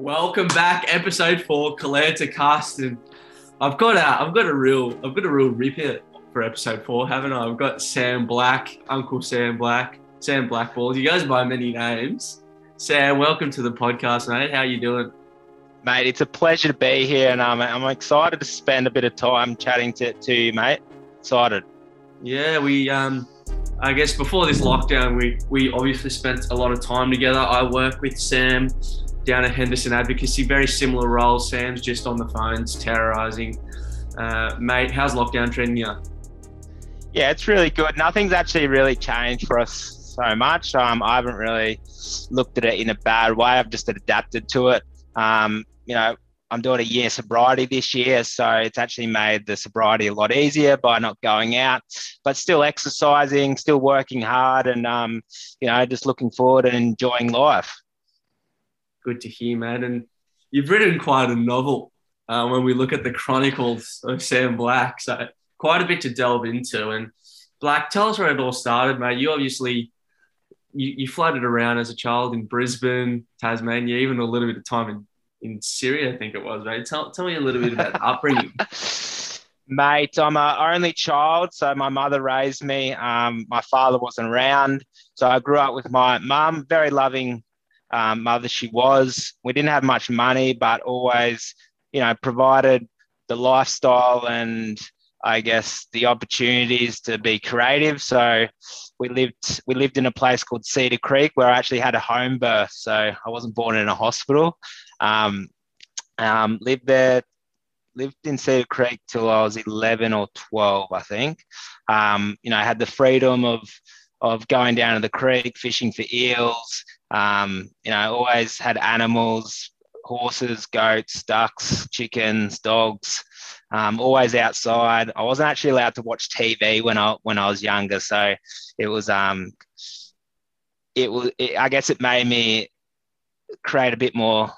Welcome back, episode four, Claire to Carsten. I've got a, I've got a real, I've got a real rip here for episode four, haven't I? I've got Sam Black, Uncle Sam Black, Sam Blackballs. You guys by many names. Sam, welcome to the podcast, mate. How you doing? Mate, it's a pleasure to be here, and um, I'm excited to spend a bit of time chatting to, to you, mate. Excited. Yeah, we um, I guess before this lockdown, we we obviously spent a lot of time together. I work with Sam down at Henderson Advocacy, very similar role. Sam's just on the phones terrorizing. Uh, mate, how's lockdown treating you? Yeah, it's really good. Nothing's actually really changed for us so much. Um, I haven't really looked at it in a bad way. I've just adapted to it. Um, you know, I'm doing a year sobriety this year, so it's actually made the sobriety a lot easier by not going out, but still exercising, still working hard, and um, you know, just looking forward and enjoying life. Good to hear, man. And you've written quite a novel uh, when we look at the chronicles of Sam Black, so quite a bit to delve into. And Black, tell us where it all started, mate. You obviously you, you floated around as a child in Brisbane, Tasmania, even a little bit of time in in Syria, I think it was, right? Tell, tell me a little bit about upbringing. Mate, I'm an only child, so my mother raised me. Um, my father wasn't around, so I grew up with my mum, very loving um, mother she was. We didn't have much money, but always, you know, provided the lifestyle and I guess the opportunities to be creative. So we lived we lived in a place called Cedar Creek where I actually had a home birth. So I wasn't born in a hospital. Um, um, lived there, lived in Cedar Creek till I was 11 or 12, I think. Um, you know, I had the freedom of of going down to the creek, fishing for eels. Um, you know, I always had animals, horses, goats, ducks, chickens, dogs. Um, always outside. I wasn't actually allowed to watch TV when I when I was younger, so it was um, it was. It, I guess it made me create a bit more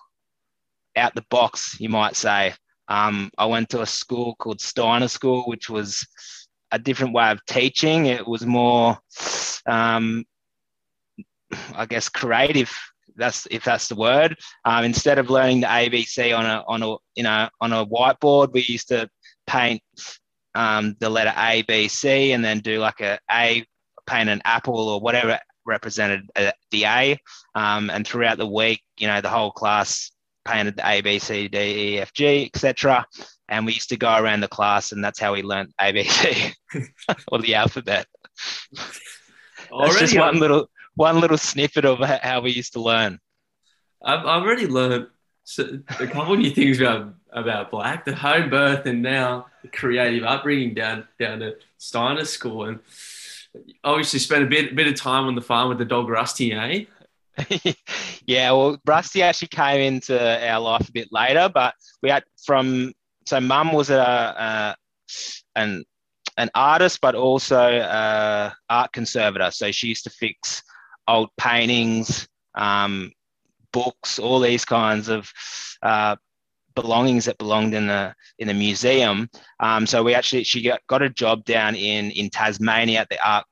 out the box, you might say. Um, I went to a school called Steiner School, which was a different way of teaching. It was more, um, I guess, creative. That's if that's the word. Um, instead of learning the ABC on a on a you know on a whiteboard, we used to paint um, the letter A, B, C, and then do like a A, paint an apple or whatever represented uh, the A. Um, and throughout the week, you know, the whole class painted the A, B, C, D, E, F, G, etc. And we used to go around the class, and that's how we learned ABC or the alphabet. That's just one little one little snippet of how we used to learn. I've, I've already learned a couple new things about about Black, the home birth, and now the creative upbringing down down at Steiner School, and obviously spent a bit bit of time on the farm with the dog Rusty, eh? yeah, well, Rusty actually came into our life a bit later, but we had from so mum was a, a an an artist, but also art conservator. So she used to fix old paintings, um, books, all these kinds of uh, belongings that belonged in the in the museum. Um, so we actually she got, got a job down in in Tasmania at the art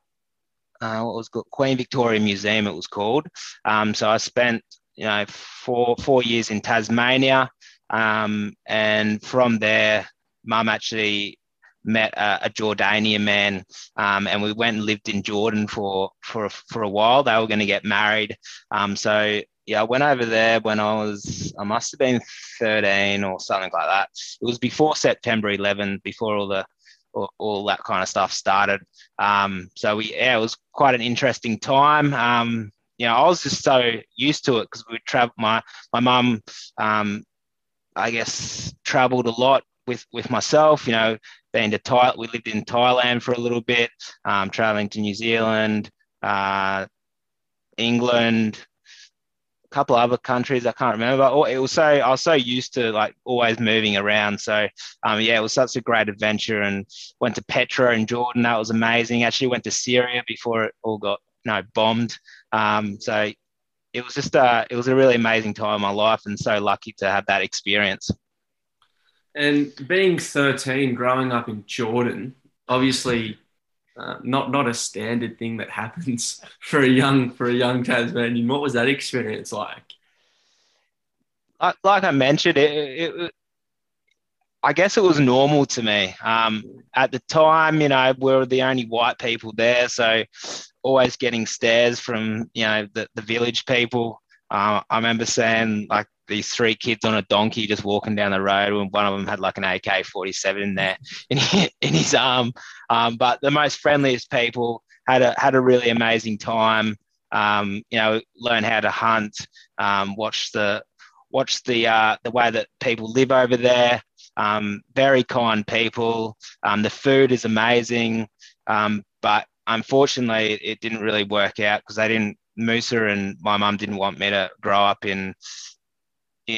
uh, what was called Queen Victoria Museum. It was called. Um, so I spent you know four four years in Tasmania, um, and from there, Mum actually met a, a Jordanian man, um, and we went and lived in Jordan for for for a while. They were going to get married, um, so yeah, I went over there when I was I must have been 13 or something like that. It was before September 11, before all the all, all that kind of stuff started. Um, so we, yeah, it was quite an interesting time. Um, you know, I was just so used to it because we travel. My my mum, um, I guess, travelled a lot with with myself. You know, being to Thailand, we lived in Thailand for a little bit, um, traveling to New Zealand, uh, England, a couple other countries I can't remember. It was so I was so used to like always moving around. So um, yeah, it was such a great adventure. And went to Petra in Jordan. That was amazing. Actually went to Syria before it all got you know bombed. Um, so it was just a it was a really amazing time in my life, and so lucky to have that experience. And being 13, growing up in Jordan, obviously uh, not not a standard thing that happens for a young for a young Tasmanian. What was that experience like? like, I mentioned, it, it, it, I guess it was normal to me. Um, at the time, you know, we were the only white people there, so always getting stares from you know the, the village people. Uh, I remember saying like these three kids on a donkey just walking down the road, and one of them had like an AK forty seven in there in, in his arm. Um, but the most friendliest people had a had a really amazing time. Um, you know, learn how to hunt, um, watch the watch the uh, the way that people live over there. Um, very kind people. Um, the food is amazing, um, but unfortunately, it didn't really work out because they didn't. Musa and my mum didn't want me to grow up in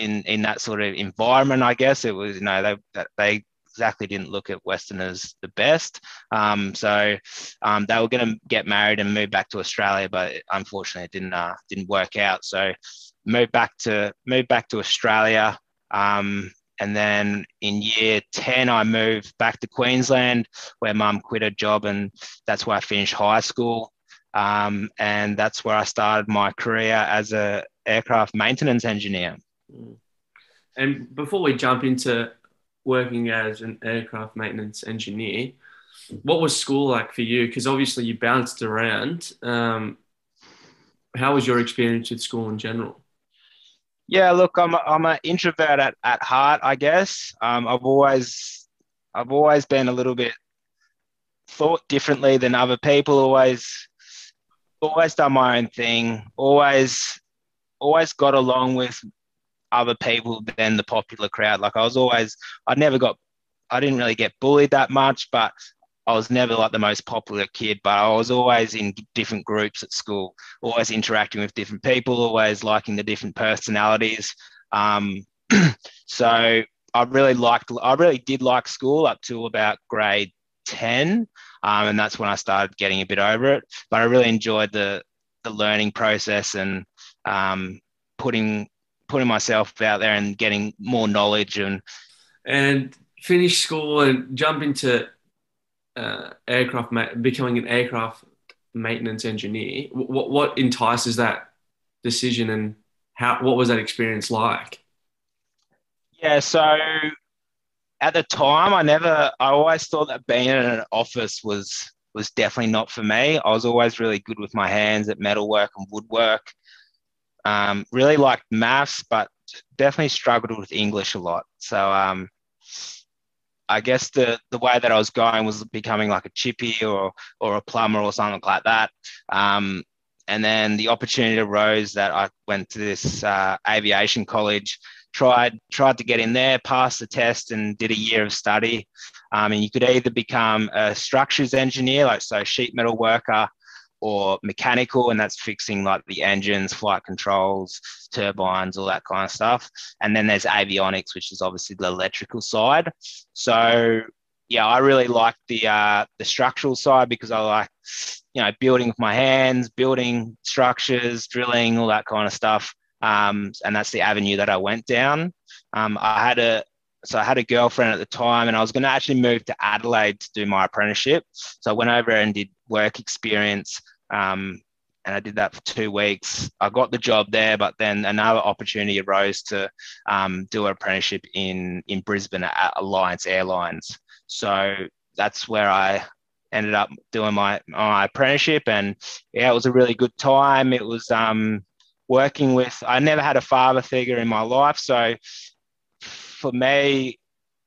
in in that sort of environment. I guess it was you know they they exactly didn't look at Westerners the best. Um, so um, they were going to get married and move back to Australia, but unfortunately, it didn't uh, didn't work out. So moved back to moved back to Australia. Um, and then in year 10, I moved back to Queensland where mum quit her job, and that's where I finished high school. Um, and that's where I started my career as a aircraft maintenance engineer. Mm. And before we jump into working as an aircraft maintenance engineer, what was school like for you? Because obviously you bounced around. Um, how was your experience with school in general? Yeah, look, I'm a, I'm an introvert at, at heart, I guess. Um, I've always I've always been a little bit thought differently than other people. Always always done my own thing. Always always got along with other people than the popular crowd. Like I was always, I never got, I didn't really get bullied that much, but I was never like the most popular kid, but I was always in different groups at school, always interacting with different people, always liking the different personalities. Um, so I really liked, I really did like school up to about grade 10. Um, and that's when I started getting a bit over it. But I really enjoyed the, the learning process and um, putting putting myself out there and getting more knowledge and and finish school and jump into uh, aircraft ma- becoming an aircraft maintenance engineer. What what entices that decision and how what was that experience like? Yeah so at the time i never i always thought that being in an office was was definitely not for me. I was always really good with my hands at metalwork and woodwork um, really liked maths, but definitely struggled with English a lot. So um, I guess the the way that I was going was becoming like a chippy or or a plumber or something like that. Um, and then the opportunity arose that I went to this uh, aviation college, tried tried to get in there, passed the test, and did a year of study. Um, and you could either become a structures engineer, like so sheet metal worker, or mechanical, and that's fixing like the engines, flight controls, turbines, all that kind of stuff. And then there's avionics, which is obviously the electrical side. So yeah, I really like the uh, the structural side because I like you know building with my hands, building structures, drilling, all that kind of stuff. Um, and that's the avenue that I went down. Um, I had a so I had a girlfriend at the time, and I was going to actually move to Adelaide to do my apprenticeship. So I went over and did work experience um, and I did that for two weeks. I got the job there, but then another opportunity arose to um, do an apprenticeship in in Brisbane at Alliance Airlines. So that's where I ended up doing my my apprenticeship, and yeah, it was a really good time. It was um, working with. I never had a father figure in my life, so for me,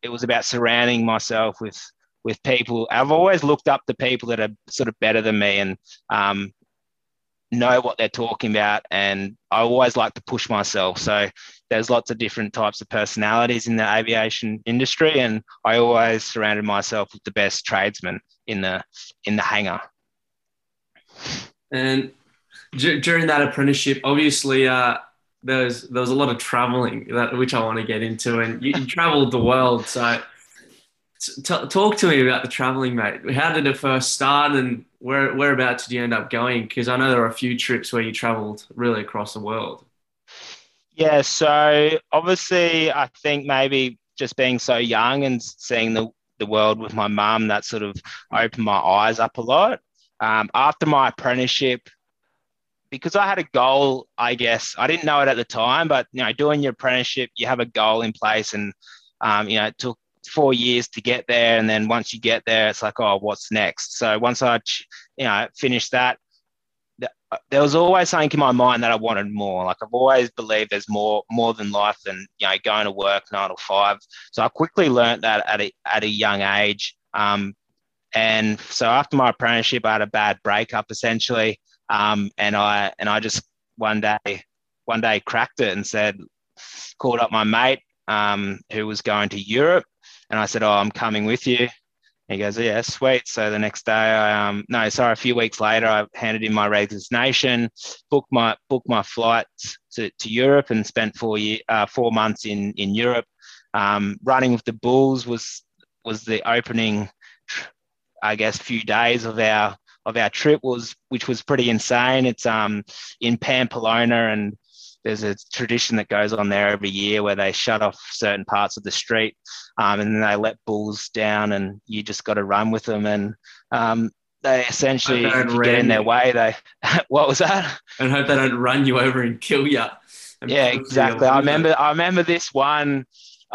it was about surrounding myself with with people. I've always looked up to people that are sort of better than me and um, know what they're talking about. And I always like to push myself. So there's lots of different types of personalities in the aviation industry, and I always surrounded myself with the best tradesmen in the in the hangar. And d- during that apprenticeship, obviously. Uh, there was, there was a lot of traveling that which I want to get into, and you, you traveled the world. So T- talk to me about the traveling, mate. How did it first start, and where whereabouts did you end up going? Because I know there are a few trips where you travelled really across the world. Yeah, so obviously, I think maybe just being so young and seeing the the world with my mum that sort of opened my eyes up a lot. Um, after my apprenticeship, because I had a goal, I guess I didn't know it at the time, but you know, doing your apprenticeship, you have a goal in place, and um, you know, it took four years to get there, and then once you get there, it's like, oh, what's next? So once I, you know, finished that, there was always something in my mind that I wanted more. Like I've always believed there's more more than life than you know going to work nine to five. So I quickly learned that at a at a young age. Um, and so after my apprenticeship, I had a bad breakup essentially. Um, and I and I just one day one day cracked it and said, called up my mate um, who was going to Europe, and I said, "Oh, I'm coming with you." He goes, "Yeah, sweet." So the next day, I um no, sorry, a few weeks later, I handed in my resignation, booked my booked my flights to, to Europe, and spent four year uh, four months in in Europe. Um, running with the Bulls was was the opening, I guess, few days of our of our trip was, which was pretty insane. It's um in Pamplona, and there's a tradition that goes on there every year where they shut off certain parts of the street, um, and then they let bulls down, and you just got to run with them. And um, they essentially, get in their way, they what was that? And hope they don't run you over and kill you. Yeah, exactly. I remember. I remember this one.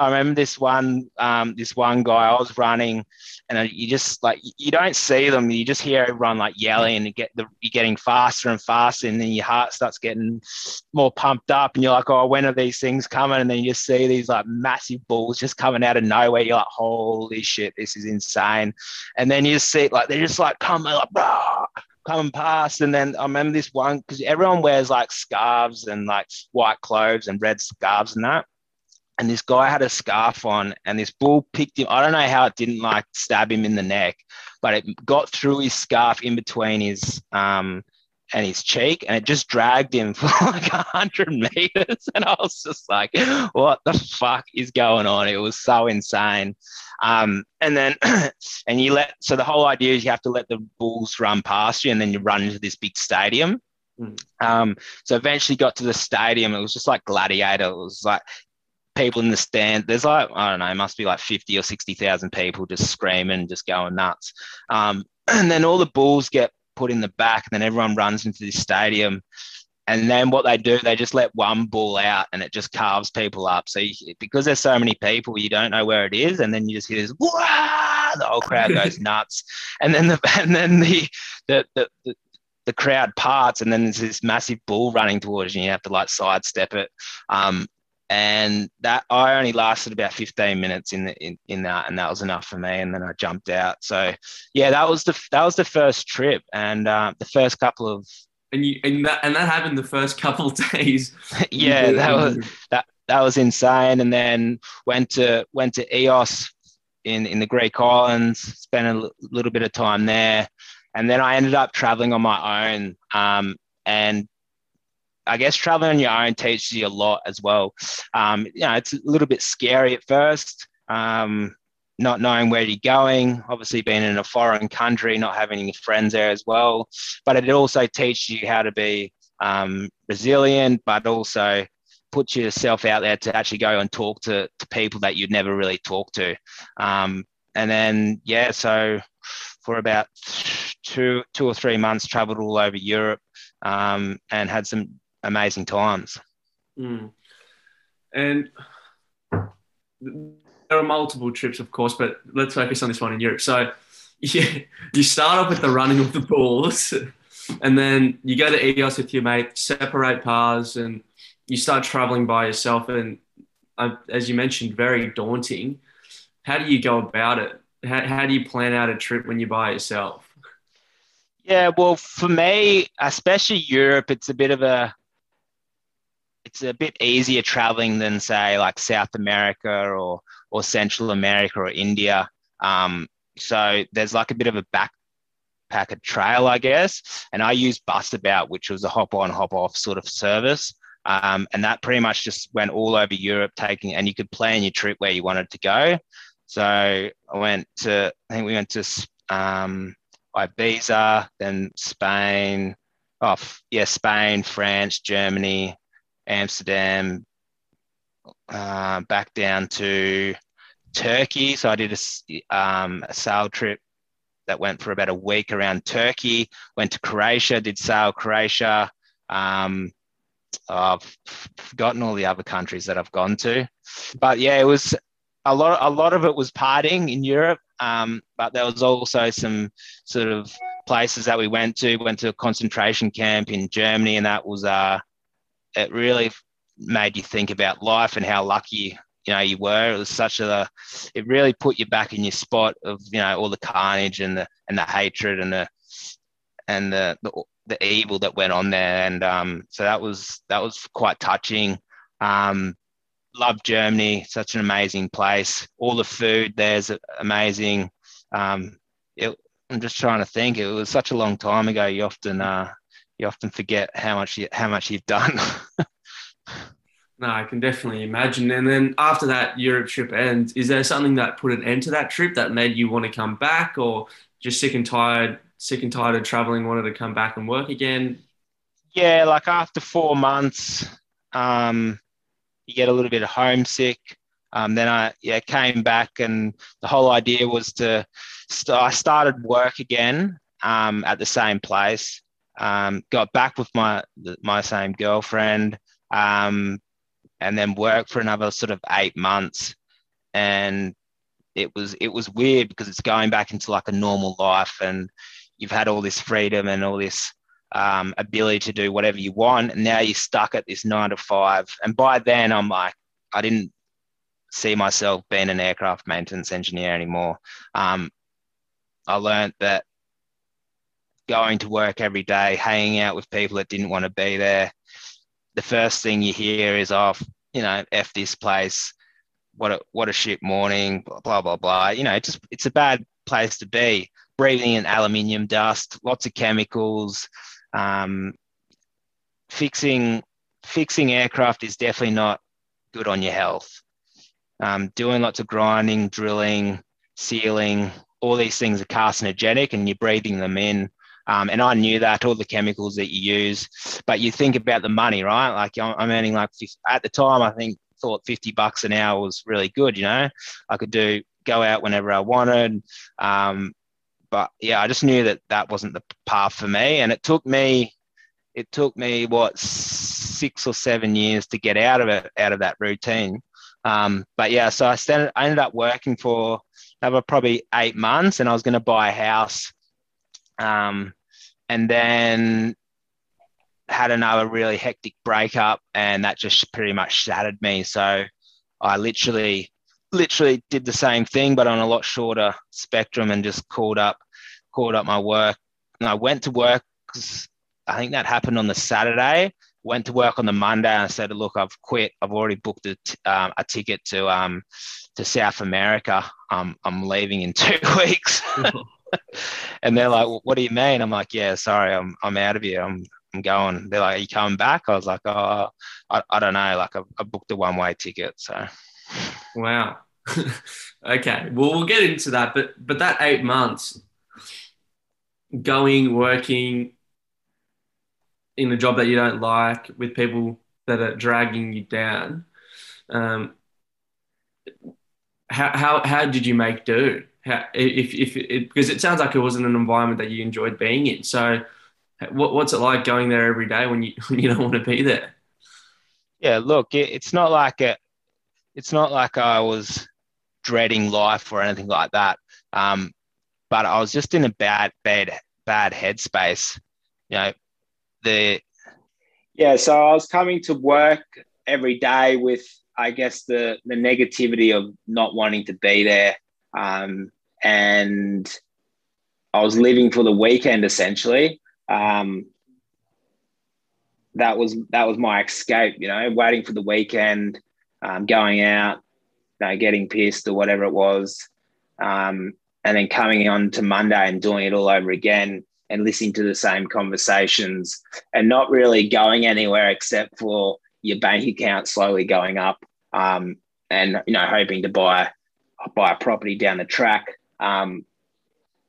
I remember this one. Um, this one guy. I was running, and you just like you don't see them. You just hear everyone like yelling and get the you're getting faster and faster and then your heart starts getting more pumped up and you're like oh when are these things coming? And then you just see these like massive bulls just coming out of nowhere. You're like holy shit this is insane. And then you see like they're just like coming like coming past. And then i remember this one because everyone wears like scarves and like white clothes and red scarves and that and this guy had a scarf on and this bull picked him i don't know how it didn't like stab him in the neck but it got through his scarf in between his um and his cheek and it just dragged him for like 100 meters and i was just like what the fuck is going on it was so insane um, and then and you let so the whole idea is you have to let the bulls run past you and then you run into this big stadium hmm. um, so eventually got to the stadium. It was just like gladiator. It was like people in the stand. There's like I don't know, it must be like fifty or sixty thousand people just screaming, just going nuts. Um, and then all the bulls get put in the back, and then everyone runs into this stadium. And then what they do, they just let one bull out, and it just carves people up. So you, because there's so many people, you don't know where it is, and then you just hear this, Wah! the whole crowd goes nuts, and then the and then the the, the, the the crowd parts and then there's this massive bull running towards you and you have to like sidestep it um, and that I only lasted about 15 minutes in, the, in in that, and that was enough for me. And then I jumped out. So yeah, that was the that was the first trip, and uh, the first couple of and you and that and that happened the first couple of days. yeah, that was that that was insane. And then went to went to Ios in in the Greek islands, spent a l- little bit of time there, and then I ended up traveling on my own. Um, and I guess traveling on your own teaches you a lot as well. Um, you know, it's a little bit scary at first, um, not knowing where you're going. Obviously, being in a foreign country, not having any friends there as well. But it also teaches you how to be um, resilient, but also put yourself out there to actually go and talk to, to people that you'd never really talk to. Um, and then, yeah, so for about two, two or three months, traveled all over Europe um, and had some amazing times. Mm. And there are multiple trips, of course, but let's focus on this one in Europe. So, yeah, you start off with the running of the balls, and then you go to Ios with your mate, separate paths, and you start traveling by yourself. And uh, as you mentioned, very daunting. How do you go about it? How, how do you plan out a trip when you're by yourself? Yeah, well, for me, especially Europe, it's a bit of a it's a bit easier traveling than say like South America or or Central America or India. Um, so there's like a bit of a backpacker trail, I guess. And I used Busabout, which was a hop on, hop off sort of service. Um, and that pretty much just went all over Europe, taking, and you could plan your trip where you wanted to go. So I went to, I think we went to um, Ibiza, then Spain, oh, yeah, Spain, France, Germany, Amsterdam, uh, back down to Turkey. So I did a, um, a sail trip that went for about a week around Turkey. Went to Croatia, did sail Croatia. Um, I've forgotten all the other countries that I've gone to, but yeah, it was a lot. A lot of it was partying in Europe, um, but there was also some sort of places that we went to. Went to a concentration camp in Germany, and that was uh, it really made you think about life and how lucky you know you were. It was such a, it really put you back in your spot of you know all the carnage and the and the hatred and the and the the, the evil that went on there. And um, so that was that was quite touching. Um, love Germany, such an amazing place. All the food there's amazing. Um, it, I'm just trying to think. It was such a long time ago. You often uh, you often forget how much you, how much you've done. no, I can definitely imagine. And then after that Europe trip ends, is there something that put an end to that trip that made you want to come back, or just sick and tired, sick and tired of traveling, wanted to come back and work again? Yeah, like after four months, um, you get a little bit homesick. Um, then I yeah came back, and the whole idea was to st- I started work again um, at the same place. Um, got back with my my same girlfriend, um, and then worked for another sort of eight months. And it was it was weird because it's going back into like a normal life, and you've had all this freedom and all this um, ability to do whatever you want. And now you're stuck at this nine to five. And by then, I'm like, I didn't see myself being an aircraft maintenance engineer anymore. Um, I learned that going to work every day, hanging out with people that didn't want to be there, the first thing you hear is, oh, you know, F this place. What a, what a shit morning, blah, blah, blah. You know, it's just, it's a bad place to be. Breathing in aluminium dust, lots of chemicals, um, fixing fixing aircraft is definitely not good on your health. Um, doing lots of grinding, drilling, sealing, all these things are carcinogenic, and you're breathing them in. Um, and I knew that all the chemicals that you use, but you think about the money, right? Like I'm earning like at the time, I think thought 50 bucks an hour was really good. You know, I could do go out whenever I wanted. Um, but yeah, I just knew that that wasn't the path for me, and it took me, it took me what six or seven years to get out of it, out of that routine. Um, but yeah, so I, started, I ended up working for over probably eight months, and I was going to buy a house, um, and then had another really hectic breakup, and that just pretty much shattered me. So I literally literally did the same thing, but on a lot shorter spectrum and just called up, called up my work. And I went to work I think that happened on the Saturday. Went to work on the Monday and I said, "Look, I've quit. I've already booked a, t- um, a ticket to um, to South America. Um, I'm leaving in two weeks." and they're like, "What do you mean?" I'm like, "Yeah, sorry, I'm I'm out of here. I'm I'm going." They're like, "Are you coming back?" I was like, "Oh, I, I don't know. Like, I, I booked a one way ticket, so." Wow. okay. Well, we'll get into that, but but that eight months, going, working in a job that you don't like with people that are dragging you down. Um, how, how, how did you make do? How, if, if it, because it sounds like it wasn't an environment that you enjoyed being in. So, what, what's it like going there every day when you when you don't want to be there? Yeah, look, it, it's not like a, it's not like I was dreading life or anything like that. Um, but I was just in a bad, bad, bad headspace. You know, the yeah. So I was coming to work every day with, I guess, the the negativity of not wanting to be there, um, and I was living for the weekend essentially. Um, that was that was my escape. You know, waiting for the weekend um, going out, you know, getting pissed or whatever it was, um, and then coming on to Monday and doing it all over again and listening to the same conversations and not really going anywhere except for your bank account slowly going up um, and you know hoping to buy buy a property down the track. Um,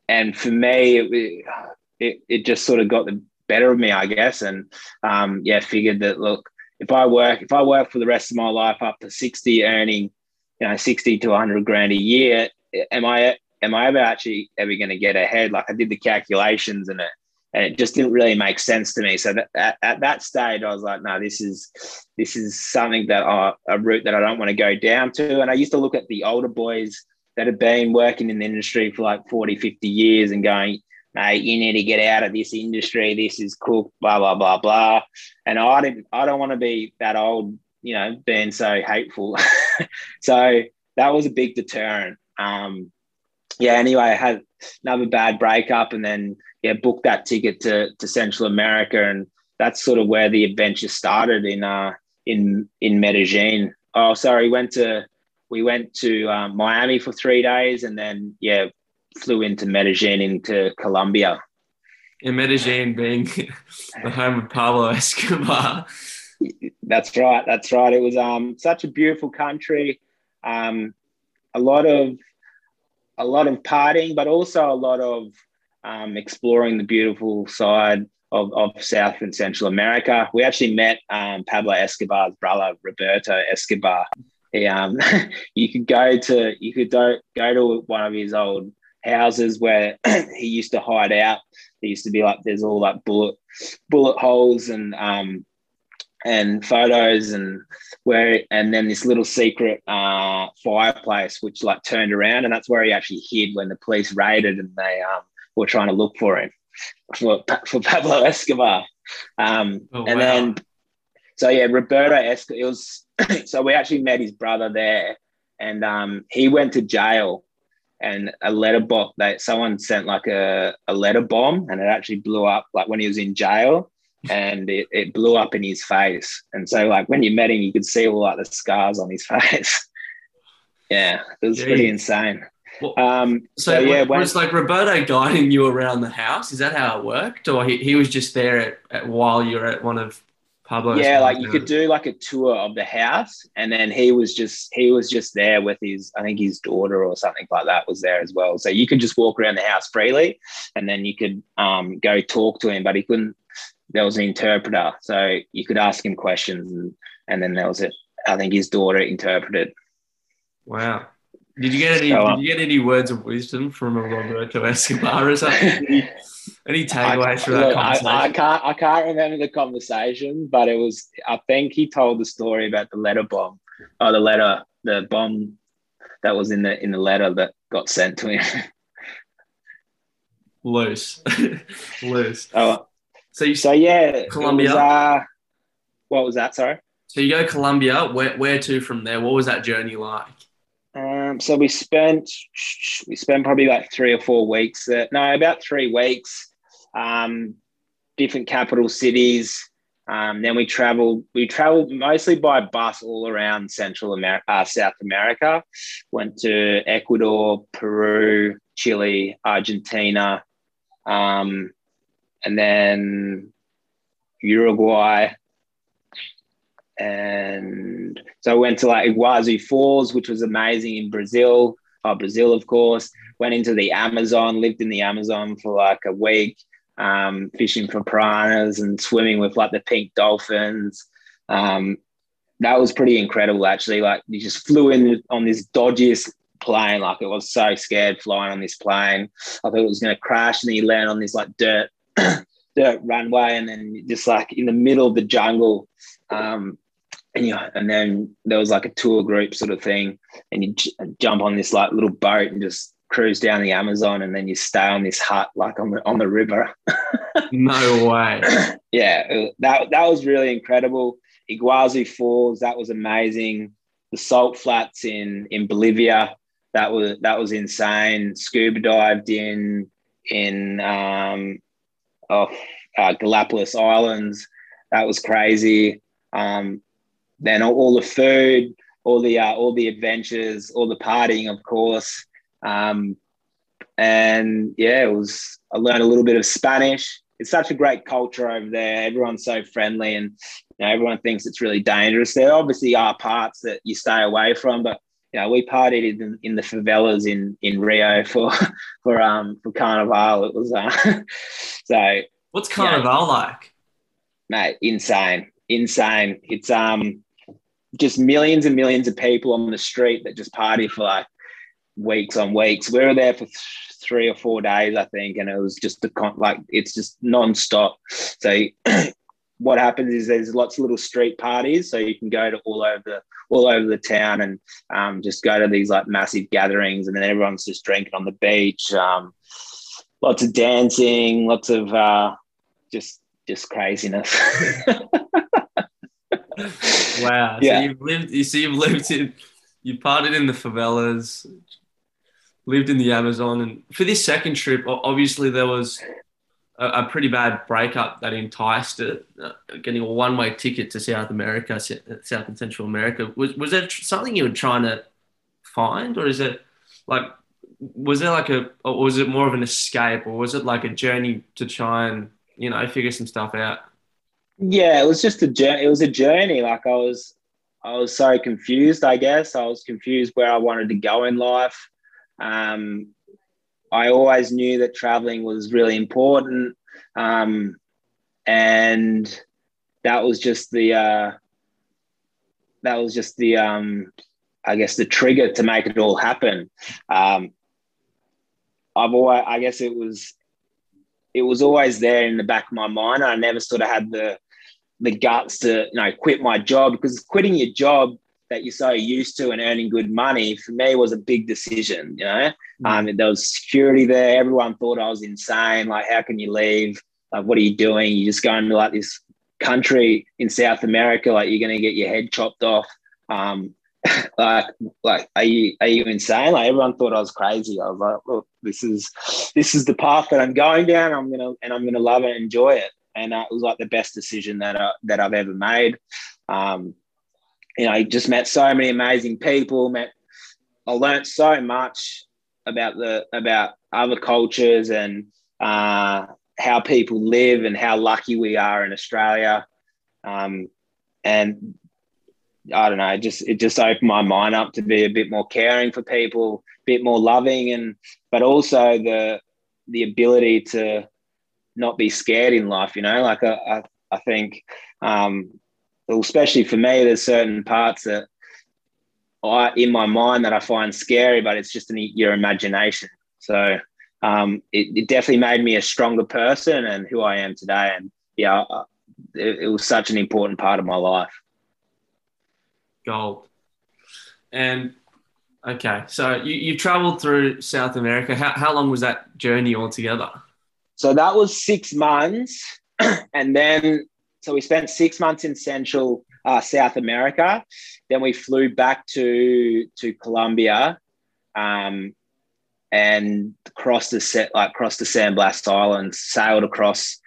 and for me, it, it, it just sort of got the better of me, I guess. And um, yeah, figured that look, if I work, if I work for the rest of my life up to 60 earning, you know, 60 to 100 grand a year, am I, am I ever actually ever going to get ahead? Like I did the calculations and it, and it just didn't really make sense to me. So that, at, at that stage, I was like, no, this is this is something that I, a route that I don't want to go down to. And I used to look at the older boys that had been working in the industry for like 40, 50 years and going, mate, you need to get out of this industry. This is cooked, blah, blah, blah, blah. And I didn't, I don't want to be that old, you know, being so hateful. so that was a big deterrent. Um, yeah, anyway, I had another bad breakup and then, yeah, booked that ticket to, to Central America. And that's sort of where the adventure started in, uh, in, in Medellin. Oh, sorry, went to, we went to um, Miami for three days and then, yeah, flew into Medellin into Colombia. In Medellin being the home of Pablo Escobar. That's right. That's right. It was um, such a beautiful country. Um, a lot of a lot of partying, but also a lot of um, exploring the beautiful side of, of South and Central America. We actually met um, Pablo Escobar's brother, Roberto Escobar. He, um, you could go to you could go, to one of his old houses where he used to hide out. There used to be like there's all like bullet bullet holes and um and photos and where and then this little secret uh, fireplace which like turned around and that's where he actually hid when the police raided and they um, were trying to look for him for, for Pablo Escobar. Um, oh, and wow. then so yeah, Roberto Escobar. It was so we actually met his brother there, and um, he went to jail and a letter bomb that someone sent like a, a letter bomb and it actually blew up like when he was in jail and it, it blew up in his face and so like when you met him you could see all like the scars on his face yeah it was Jeez. pretty insane well, um, so, so yeah, when, was like Roberto guiding you around the house? Is that how it worked, or he, he was just there at, at, while you're at one of Pablo. Yeah, like you could do like a tour of the house, and then he was just he was just there with his I think his daughter or something like that was there as well. So you could just walk around the house freely, and then you could um, go talk to him, but he couldn't. There was an interpreter, so you could ask him questions, and and then there was it. I think his daughter interpreted. Wow. Did you get any? So, um, did you get any words of wisdom from Roberto Escobar or something? Any takeaways from that conversation? I, I, can't. I can't remember the conversation, but it was. I think he told the story about the letter bomb, or the letter, the bomb that was in the in the letter that got sent to him. Loose, loose. Oh, so you so yeah, Colombia. Was, uh, what was that? Sorry. So you go Colombia. Where where to from there? What was that journey like? Um, so we spent we spent probably like three or four weeks. There. No, about three weeks. Um, different capital cities. Um, then we traveled. We traveled mostly by bus all around Central America, uh, South America. Went to Ecuador, Peru, Chile, Argentina, um, and then Uruguay, and so I went to like Iguazu Falls, which was amazing in Brazil. Oh, Brazil, of course. Went into the Amazon, lived in the Amazon for like a week, um, fishing for piranhas and swimming with like the pink dolphins. Um, that was pretty incredible, actually. Like you just flew in on this dodgiest plane. Like it was so scared flying on this plane. I thought it was going to crash, and then you land on this like dirt, dirt runway, and then just like in the middle of the jungle. Um, and you and then there was like a tour group sort of thing, and you j- jump on this like little boat and just cruise down the Amazon, and then you stay on this hut like on the on the river. no way. yeah, that that was really incredible. Iguazu Falls, that was amazing. The salt flats in in Bolivia, that was that was insane. Scuba dived in in um, off uh, Galapagos Islands, that was crazy. Um, then all, all the food, all the uh, all the adventures, all the partying, of course. Um, and yeah, it was. I learned a little bit of Spanish. It's such a great culture over there. Everyone's so friendly, and you know, everyone thinks it's really dangerous. There obviously are parts that you stay away from, but you know, we partied in, in the favelas in in Rio for for um for Carnival. It was uh, so. What's Carnival like? Mate, insane, insane. It's um just millions and millions of people on the street that just party for like weeks on weeks. We were there for th- three or four days, I think, and it was just the con- like it's just non-stop. So what happens is there's lots of little street parties, so you can go to all over the all over the town and um, just go to these like massive gatherings, and then everyone's just drinking on the beach. Um, lots of dancing, lots of uh, just just craziness. wow. Yeah. So you've lived. You see, you've lived in. You partied in the favelas, lived in the Amazon, and for this second trip, obviously there was a, a pretty bad breakup that enticed it, uh, getting a one-way ticket to South America, South and Central America. Was was that something you were trying to find, or is it like was there like a or was it more of an escape, or was it like a journey to try and you know figure some stuff out? Yeah, it was just a journey. It was a journey. Like I was, I was so confused. I guess I was confused where I wanted to go in life. Um, I always knew that traveling was really important, um, and that was just the uh, that was just the um, I guess the trigger to make it all happen. Um, I've always, I guess it was it was always there in the back of my mind. I never sort of had the the guts to you know quit my job because quitting your job that you're so used to and earning good money for me was a big decision you know? Mm. um, there was security there. Everyone thought i was insane. Like how can you leave? Like what are you doing? You're just going to like this country in south america like you're going to get your head chopped off. Um, like like are you are you insane? Like everyone thought i was crazy. I was like look this is this is the path that i'm going down. I'm gonna and i'm gonna love it and enjoy it. And uh, it was like the best decision that I, that I've ever made. Um, you know, I just met so many amazing people. Met, I learned so much about the about other cultures and uh, how people live and how lucky we are in Australia. Um, and I don't know, it just it just opened my mind up to be a bit more caring for people, a bit more loving, and but also the the ability to not be scared in life. You know, like I, I, I think, um, especially for me, there's certain parts that I in my mind that I find scary, but it's just in your imagination. So um, it, it, definitely made me a stronger person and who I am today. And yeah, it, it was such an important part of my life. Gold. And okay, so you, you traveled through South America. How, how long was that journey altogether? So that was six months. and then, so we spent six months in Central uh, South America. Then we flew back to, to Colombia um, and crossed the set, like crossed the San Blas Islands, sailed across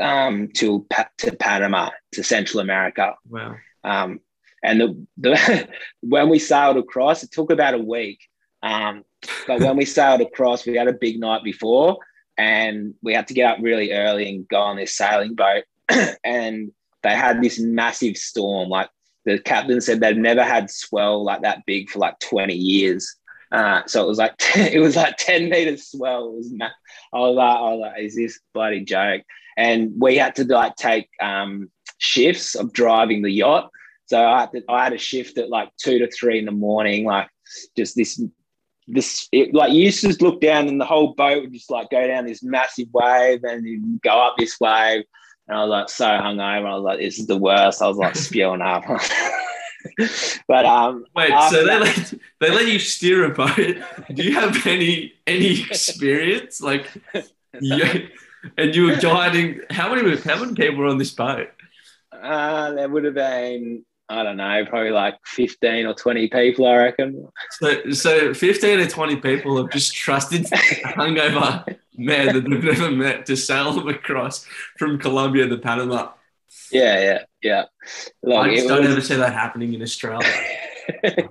um, to, to Panama, to Central America. Wow. Um, and the, the when we sailed across, it took about a week. Um, but when we sailed across, we had a big night before, and we had to get up really early and go on this sailing boat. and they had this massive storm. Like the captain said, they'd never had swell like that big for like 20 years. Uh, so it was like it was like 10 meters swell. It was ma- I was like, I was like, is this bloody joke? And we had to like take um, shifts of driving the yacht. So I had to, I had a shift at like two to three in the morning, like just this this it, like you used to just look down and the whole boat would just like go down this massive wave and go up this wave and I was like so hungover. I was like, this is the worst. I was like spewing up. but um wait, so they let they let you steer a boat. Do you have any any experience? Like you, and you were guiding how many how many people were on this boat? Uh there would have been I don't know, probably like 15 or 20 people, I reckon. So, so 15 or 20 people have just trusted hungover man that they've never met to sail them across from Colombia to Panama. Yeah, yeah, yeah. Like, I just don't was... ever see that happening in Australia.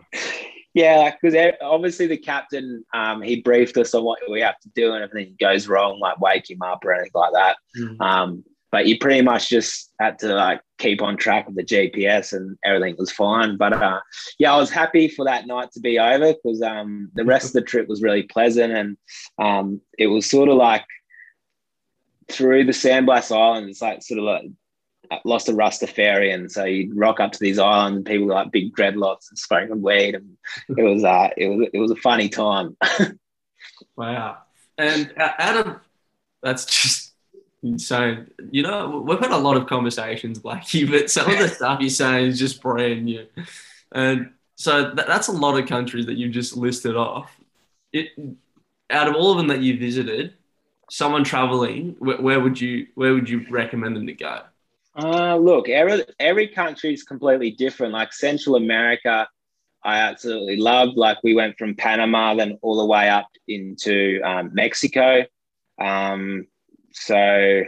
yeah, because obviously the captain, um, he briefed us on what we have to do, and if anything goes wrong, like wake him up or anything like that. Mm. Um, but you pretty much just had to like keep on track of the GPS and everything was fine. But uh, yeah, I was happy for that night to be over because um, the rest of the trip was really pleasant and um, it was sort of like through the San Blas Island. It's like sort of like lost a Rastafarian. So you'd rock up to these islands, and people were like big dreadlocks and smoking weed, and it was uh, it was it was a funny time. wow! And out of that's just insane. You know, we've had a lot of conversations, Blackie, but some of the stuff you're saying is just brand new. And so that, that's a lot of countries that you just listed off. It, out of all of them that you visited, someone traveling, where, where would you where would you recommend them to go? Uh, look, every every country is completely different. Like Central America, I absolutely loved. Like we went from Panama, then all the way up into um, Mexico. Um, so,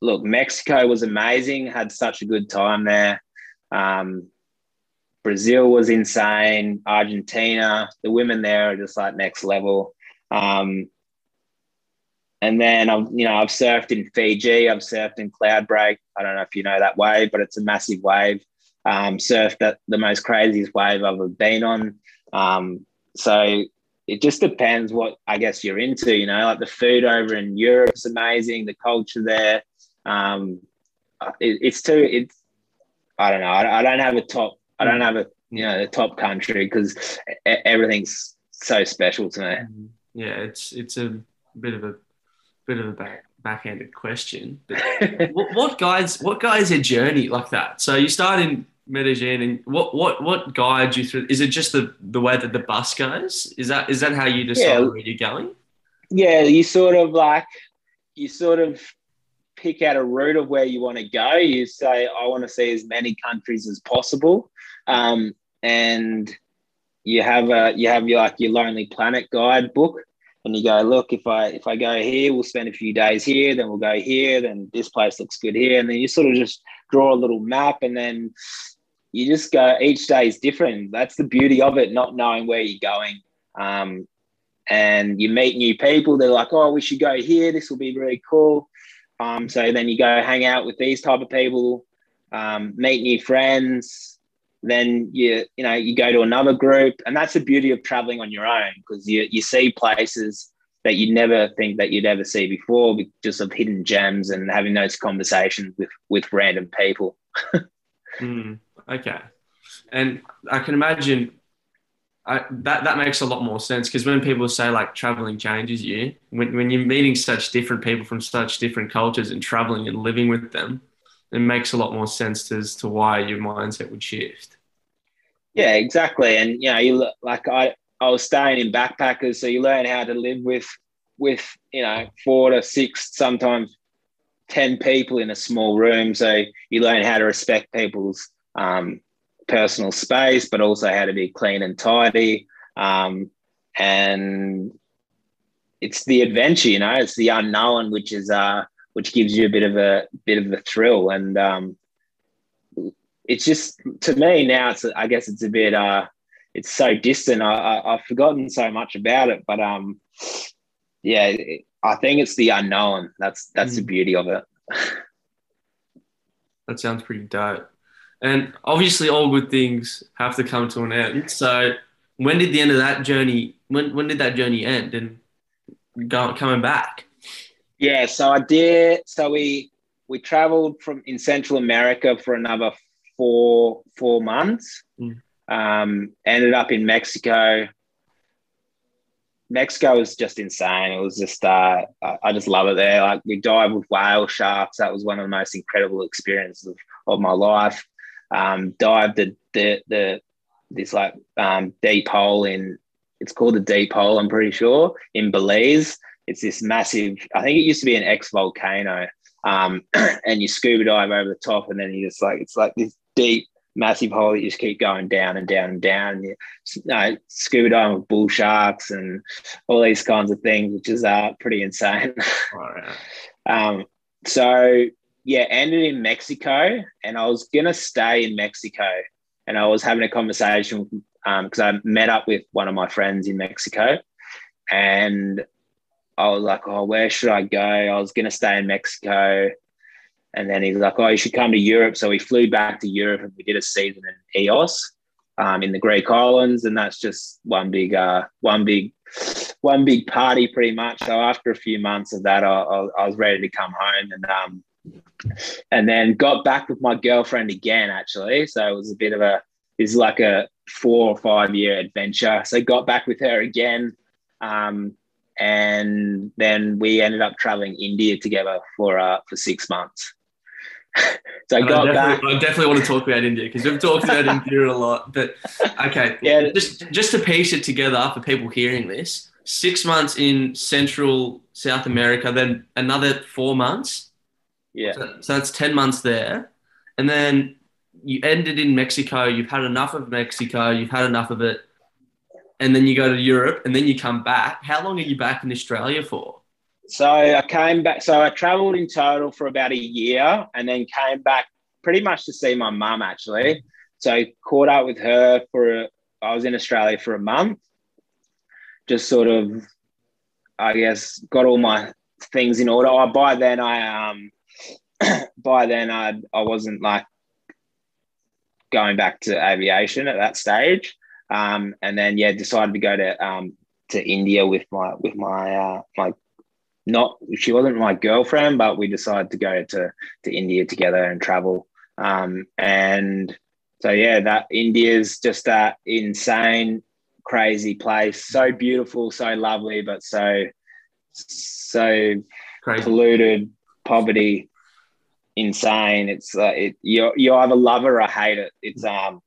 look, Mexico was amazing. Had such a good time there. Um, Brazil was insane. Argentina, the women there are just like next level. Um, and then I've, you know, I've surfed in Fiji. I've surfed in Cloudbreak. I don't know if you know that wave, but it's a massive wave. Um, surfed at the most craziest wave I've ever been on. Um, so it just depends what I guess you're into. You know, like the food over in Europe's amazing. The culture there. Um, it, it's too. It's I don't know. I, I don't have a top I don't have a you know the top country because everything's so special to me. Mm-hmm. Yeah, it's it's a bit of a bit of a back, backhanded question. What, what guides what guides a journey like that? So you start in Medellin, and what what what guides you through? Is it just the the way that the bus goes? Is that is that how you decide yeah. where you're going? Yeah, you sort of like you sort of pick out a route of where you want to go. You say, I want to see as many countries as possible. Um, and you have a you have your like your Lonely Planet guide book, and you go, look, if I if I go here, we'll spend a few days here, then we'll go here, then this place looks good here, and then you sort of just draw a little map, and then you just go. Each day is different. That's the beauty of it, not knowing where you're going. Um, and you meet new people. They're like, oh, we should go here. This will be really cool. Um, so then you go hang out with these type of people, um, meet new friends. Then you you know you go to another group, and that's the beauty of traveling on your own because you you see places that you never think that you'd ever see before, just of hidden gems and having those conversations with with random people. mm, okay, and I can imagine I, that that makes a lot more sense because when people say like traveling changes you, when, when you're meeting such different people from such different cultures and traveling and living with them, it makes a lot more sense as to why your mindset would shift. Yeah, exactly. And you know, you look, like I I was staying in backpackers, so you learn how to live with with you know four to six, sometimes ten people in a small room. So you learn how to respect people's um, personal space, but also how to be clean and tidy. Um, and it's the adventure, you know, it's the unknown, which is uh, which gives you a bit of a bit of a thrill. And um, it's just to me now, it's I guess it's a bit uh, it's so distant. I, I, have forgotten so much about it, but um, yeah, I think it's the unknown. That's that's mm. the beauty of it. that sounds pretty dope. And obviously, all good things have to come to an end. So, when did the end of that journey? When when did that journey end? And go, coming back? Yeah, so I did. So we we traveled from in Central America for another four four months. Mm. Um, ended up in Mexico. Mexico was just insane. It was just uh, I just love it there. Like we dived with whale sharks. That was one of the most incredible experiences of, of my life um, dived the, the, the this like um, deep hole in it's called the deep hole i'm pretty sure in belize. It's this massive i think it used to be an ex volcano um, and you scuba dive over the top and then you just like it's like this deep massive hole that you just keep going down and down and down. And you know, scuba diving with bull sharks and all these kinds of things which is uh, pretty insane. Um, so yeah, ended in Mexico, and I was gonna stay in Mexico, and I was having a conversation because um, I met up with one of my friends in Mexico, and I was like, "Oh, where should I go?" I was gonna stay in Mexico, and then he's like, "Oh, you should come to Europe." So we flew back to Europe, and we did a season in Ios um, in the Greek islands, and that's just one big, uh, one big, one big party, pretty much. So after a few months of that, I, I, I was ready to come home, and um, and then got back with my girlfriend again, actually. So it was a bit of a, it's like a four or five year adventure. So got back with her again. Um, and then we ended up traveling India together for uh, for six months. so I got I back. I definitely want to talk about India because we've talked about India a lot. But okay, Yeah. just just to piece it together for people hearing this, six months in Central South America, then another four months. Yeah, So, so that's ten months there, and then you ended in Mexico. You've had enough of Mexico. You've had enough of it, and then you go to Europe, and then you come back. How long are you back in Australia for? So I came back. So I traveled in total for about a year, and then came back pretty much to see my mum actually. So I caught up with her for. A, I was in Australia for a month. Just sort of, I guess, got all my things in order. I, by then, I um, by then I I wasn't like going back to aviation at that stage. Um, and then yeah, decided to go to um, to India with my with my uh, my not she wasn't my girlfriend, but we decided to go to to India together and travel. Um, and so yeah, that India's just that insane, crazy place. So beautiful, so lovely, but so so Crazy. polluted, poverty, insane. It's uh, it you you either love it or hate it. It's um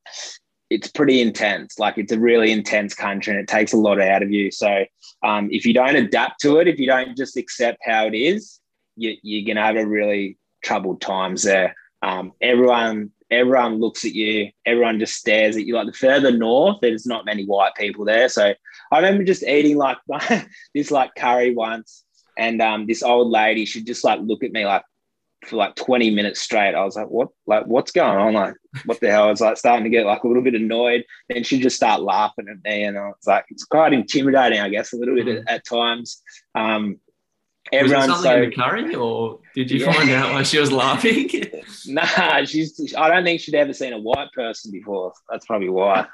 it's pretty intense. Like it's a really intense country and it takes a lot out of you. So um, if you don't adapt to it, if you don't just accept how it is, you, you're gonna have a really troubled times there. Um, everyone everyone looks at you. Everyone just stares at you. Like the further north, there's not many white people there. So I remember just eating like this like curry once, and um, this old lady, she'd just like look at me like for like 20 minutes straight. I was like, what, like, what's going on? Like, what the hell? I was like starting to get like a little bit annoyed. Then she'd just start laughing at me. And I was like, it's quite intimidating, I guess, a little bit at, at times. Um, Was it something so in the curry, or did you Yeah. find out why she was laughing? nah, she's, I don't think she'd ever seen a white person before. That's probably why.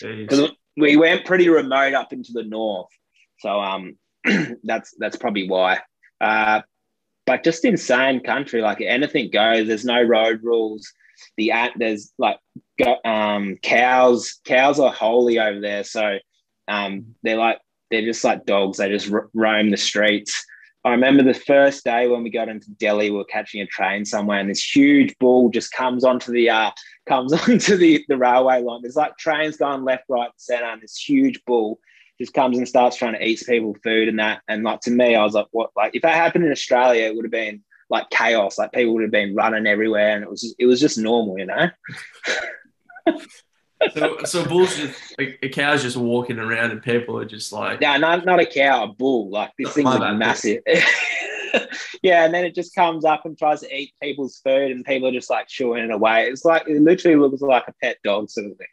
Because we went pretty remote up into the north, so um, that's that's probably why. Uh, but just insane country, like anything goes. There's no road rules. The there's like um, cows. Cows are holy over there, so um, they're like they're just like dogs. They just ro- roam the streets. I remember the first day when we got into Delhi, we were catching a train somewhere, and this huge bull just comes onto the uh, comes onto the, the railway line. There's like trains going left, right, center, and this huge bull just comes and starts trying to eat people food and that. And like to me, I was like, what? Like if that happened in Australia, it would have been like chaos. Like people would have been running everywhere, and it was just, it was just normal, you know. so, so bulls just like a cow's just walking around, and people are just like, No, not not a cow, a bull. Like this Oh, thing was bad. massive. yeah, and then it just comes up and tries to eat people's food, and people are just like shooing it away. It's like it literally looks like a pet dog sort of thing.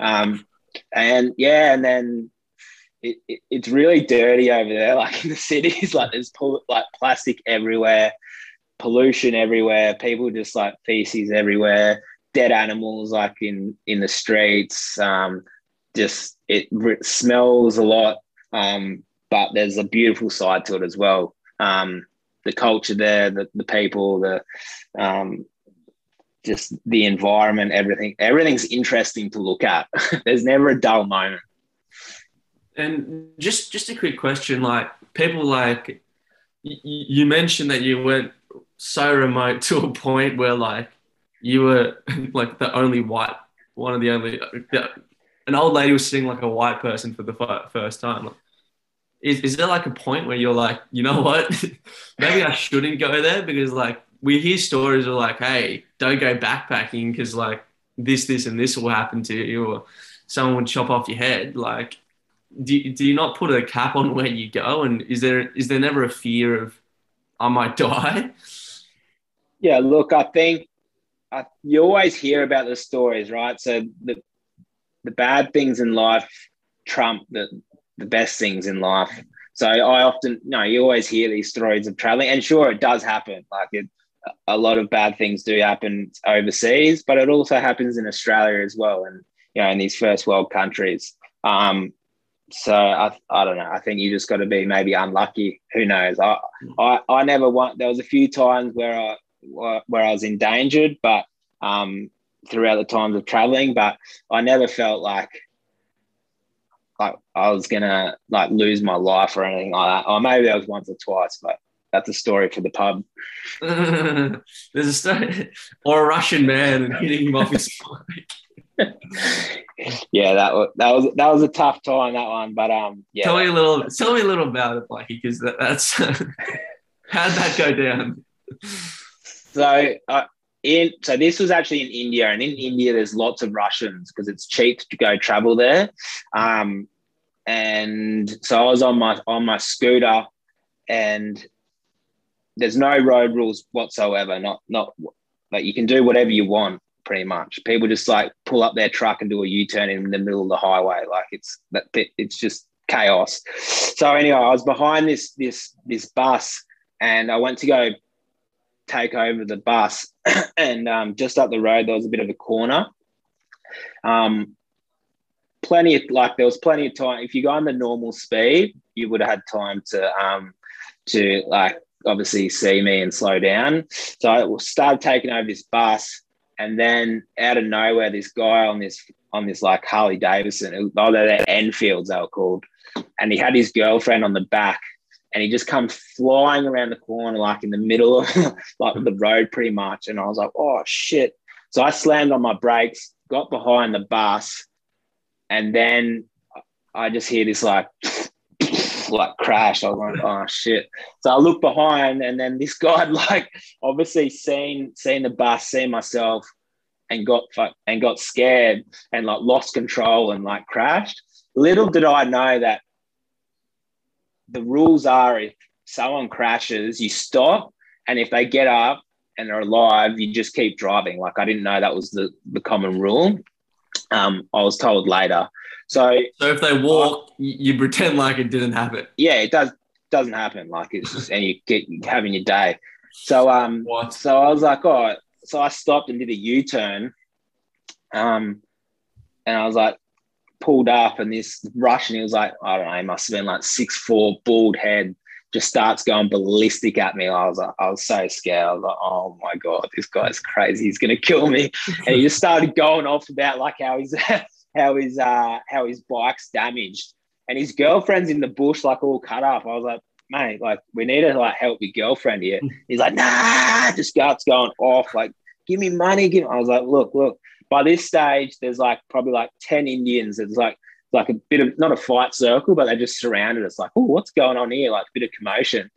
Um, and yeah, and then it, it, it's really dirty over there. Like in the cities, like there's like plastic everywhere, pollution everywhere. People just like feces everywhere, dead animals like in in the streets. Um, just it smells a lot, um, but there's a beautiful side to it as well. Um, the culture there, the, the people, the um, just the environment, everything. Everything's interesting to look at. there's never a dull moment. And just just a quick question, like people like y- you mentioned that you went so remote to a point where like you were like the only white, one of the only, uh, the, an old lady was sitting like a white person for the fir- first time. Like, is is there like a point where you're like, you know what, maybe I shouldn't go there because like we hear stories of like, hey, don't go backpacking because like this, this, and this will happen to you, or someone would chop off your head, like do, do you not put a cap on where you go and is there is there never a fear of i might die Yeah, look, I think I, you always hear about the stories, right? So the the bad things in life trump the the best things in life. So I often, no, you always hear these stories of traveling, and sure, it does happen. Like it, a lot of bad things do happen overseas, but it also happens in Australia as well, and you know, in these first world countries. Um, so I, I don't know. I think you just got to be maybe unlucky. Who knows? I, I, I never want. There was a few times where I where I was endangered, but um, throughout the times of traveling, but I never felt like like I was gonna like lose my life or anything like that. Or maybe that was once or twice, but that's a story for the pub. There's a story, or a Russian man and hitting him off his bike. yeah, that was that was that was a tough time that one, but um, yeah. Tell me a little. Tell me a little about it, Blakey, because that, that's how'd that go down. So uh, in so this was actually in India, and in India there's lots of Russians because it's cheap to go travel there. Um, and so I was on my on my scooter, and there's no road rules whatsoever. Not not like you can do whatever you want pretty much. People just like pull up their truck and do a U-turn in the middle of the highway. Like it's that it's just chaos. So anyway, I was behind this this this bus and I went to go take over the bus and um, just up the road there was a bit of a corner. Um, plenty of like there was plenty of time. If you go on the normal speed, you would have had time to um, to like obviously see me and slow down. So I started taking over this bus, and then out of nowhere, this guy on this on this like Harley Davidson, oh, they're Enfields they were called, and he had his girlfriend on the back, and he just comes flying around the corner like in the middle of like the road pretty much, and I was like, oh shit! So I slammed on my brakes, got behind the bus, and then I just hear this like like crash. I was like, oh shit. So I look behind and then this guy like obviously seen seen the bus, seen myself and got and got scared and like lost control and like crashed. Little did I know that the rules are if someone crashes, you stop and if they get up and they're alive, you just keep driving. Like I didn't know that was the, the common rule. Um, I was told later. So, so if they walk, uh, you pretend like it didn't happen. Yeah, it does doesn't happen. Like it's just, and you get having your day. So um, what? so I was like, oh, so I stopped and did a U turn, um, and I was like, pulled up, and this Russian, he was like, I don't know, he must have been like six four, bald head, just starts going ballistic at me. I was like, I was so scared. I was like, oh my god, this guy's crazy. He's gonna kill me. And he just started going off about like how his how his uh how his bike's damaged and his girlfriend's in the bush like all cut up. I was like, mate, like we need to like help your girlfriend here. He's like, nah, just starts going off, like, give me money. Give me. I was like, look, look. By this stage, there's like probably like 10 Indians. It's like like a bit of not a fight circle, but they just surrounded us, like, oh, what's going on here? Like a bit of commotion.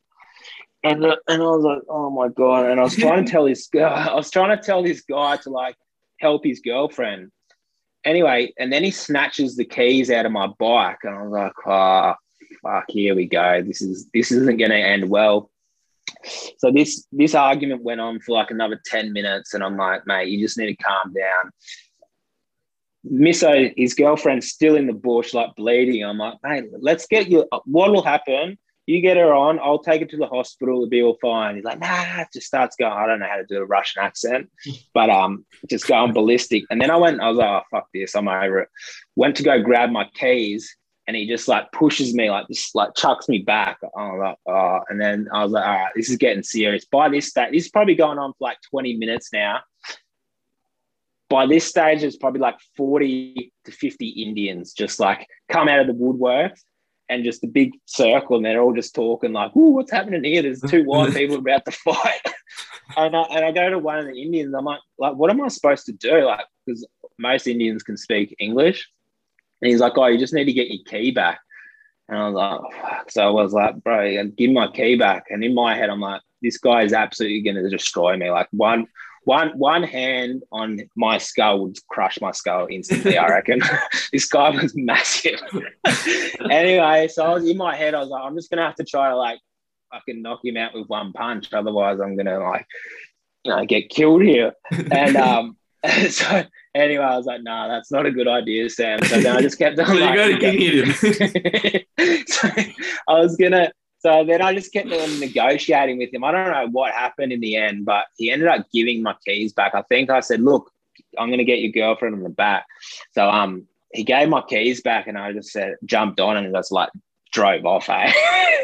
And, uh, and I was like, oh my God. And I was trying to tell this guy, I was trying to tell this guy to like help his girlfriend anyway, and then he snatches the keys out of my bike, and I was like, "Ah, oh, fuck, here we go. This is this isn't going to end well." So this this argument went on for like another ten minutes, and I'm like, "Mate, you just need to calm down." Misso, his girlfriend's still in the bush, like bleeding. I'm like, "Mate, let's get you. What will happen you get her on, I'll take her to the hospital, it'll be all fine. He's like, nah, just starts going, I don't know how to do a Russian accent, but um, just going ballistic. And then I went, I was like, oh, fuck this, I'm over it. Went to go grab my keys and he just like pushes me, like just like chucks me back. I was like, oh, and then I was like, all right, this is getting serious. By this stage, this is probably going on for like 20 minutes now. By this stage, it's probably like 40 to 50 Indians just like come out of the woodwork and just a big circle, and they're all just talking like, "Ooh, what's happening here?" There's two white people about to fight, and I, and I go to one of the Indians. I'm like, like, what am I supposed to do? Like, because most Indians can speak English, and he's like, "Oh, you just need to get your key back." And I was like, oh, fuck. So I was like, bro, give my key back. And in my head, I'm like, this guy is absolutely going to destroy me. Like one, one one hand on my skull would crush my skull instantly. I reckon this guy was massive. anyway, so I was in my head. I was like, I'm just gonna have to try to like fucking knock him out with one punch. Otherwise, I'm gonna like you know get killed here. And um, so anyway, I was like, nah, that's not a good idea, Sam. So then I just kept on. like, you got to hit him. so I was gonna so then I just kept negotiating with him. I don't know what happened in the end, but he ended up giving my keys back. I think I said, "Look, I'm going to get your girlfriend on the back." So um, he gave my keys back, and I just said, jumped on and just like drove off. Eh?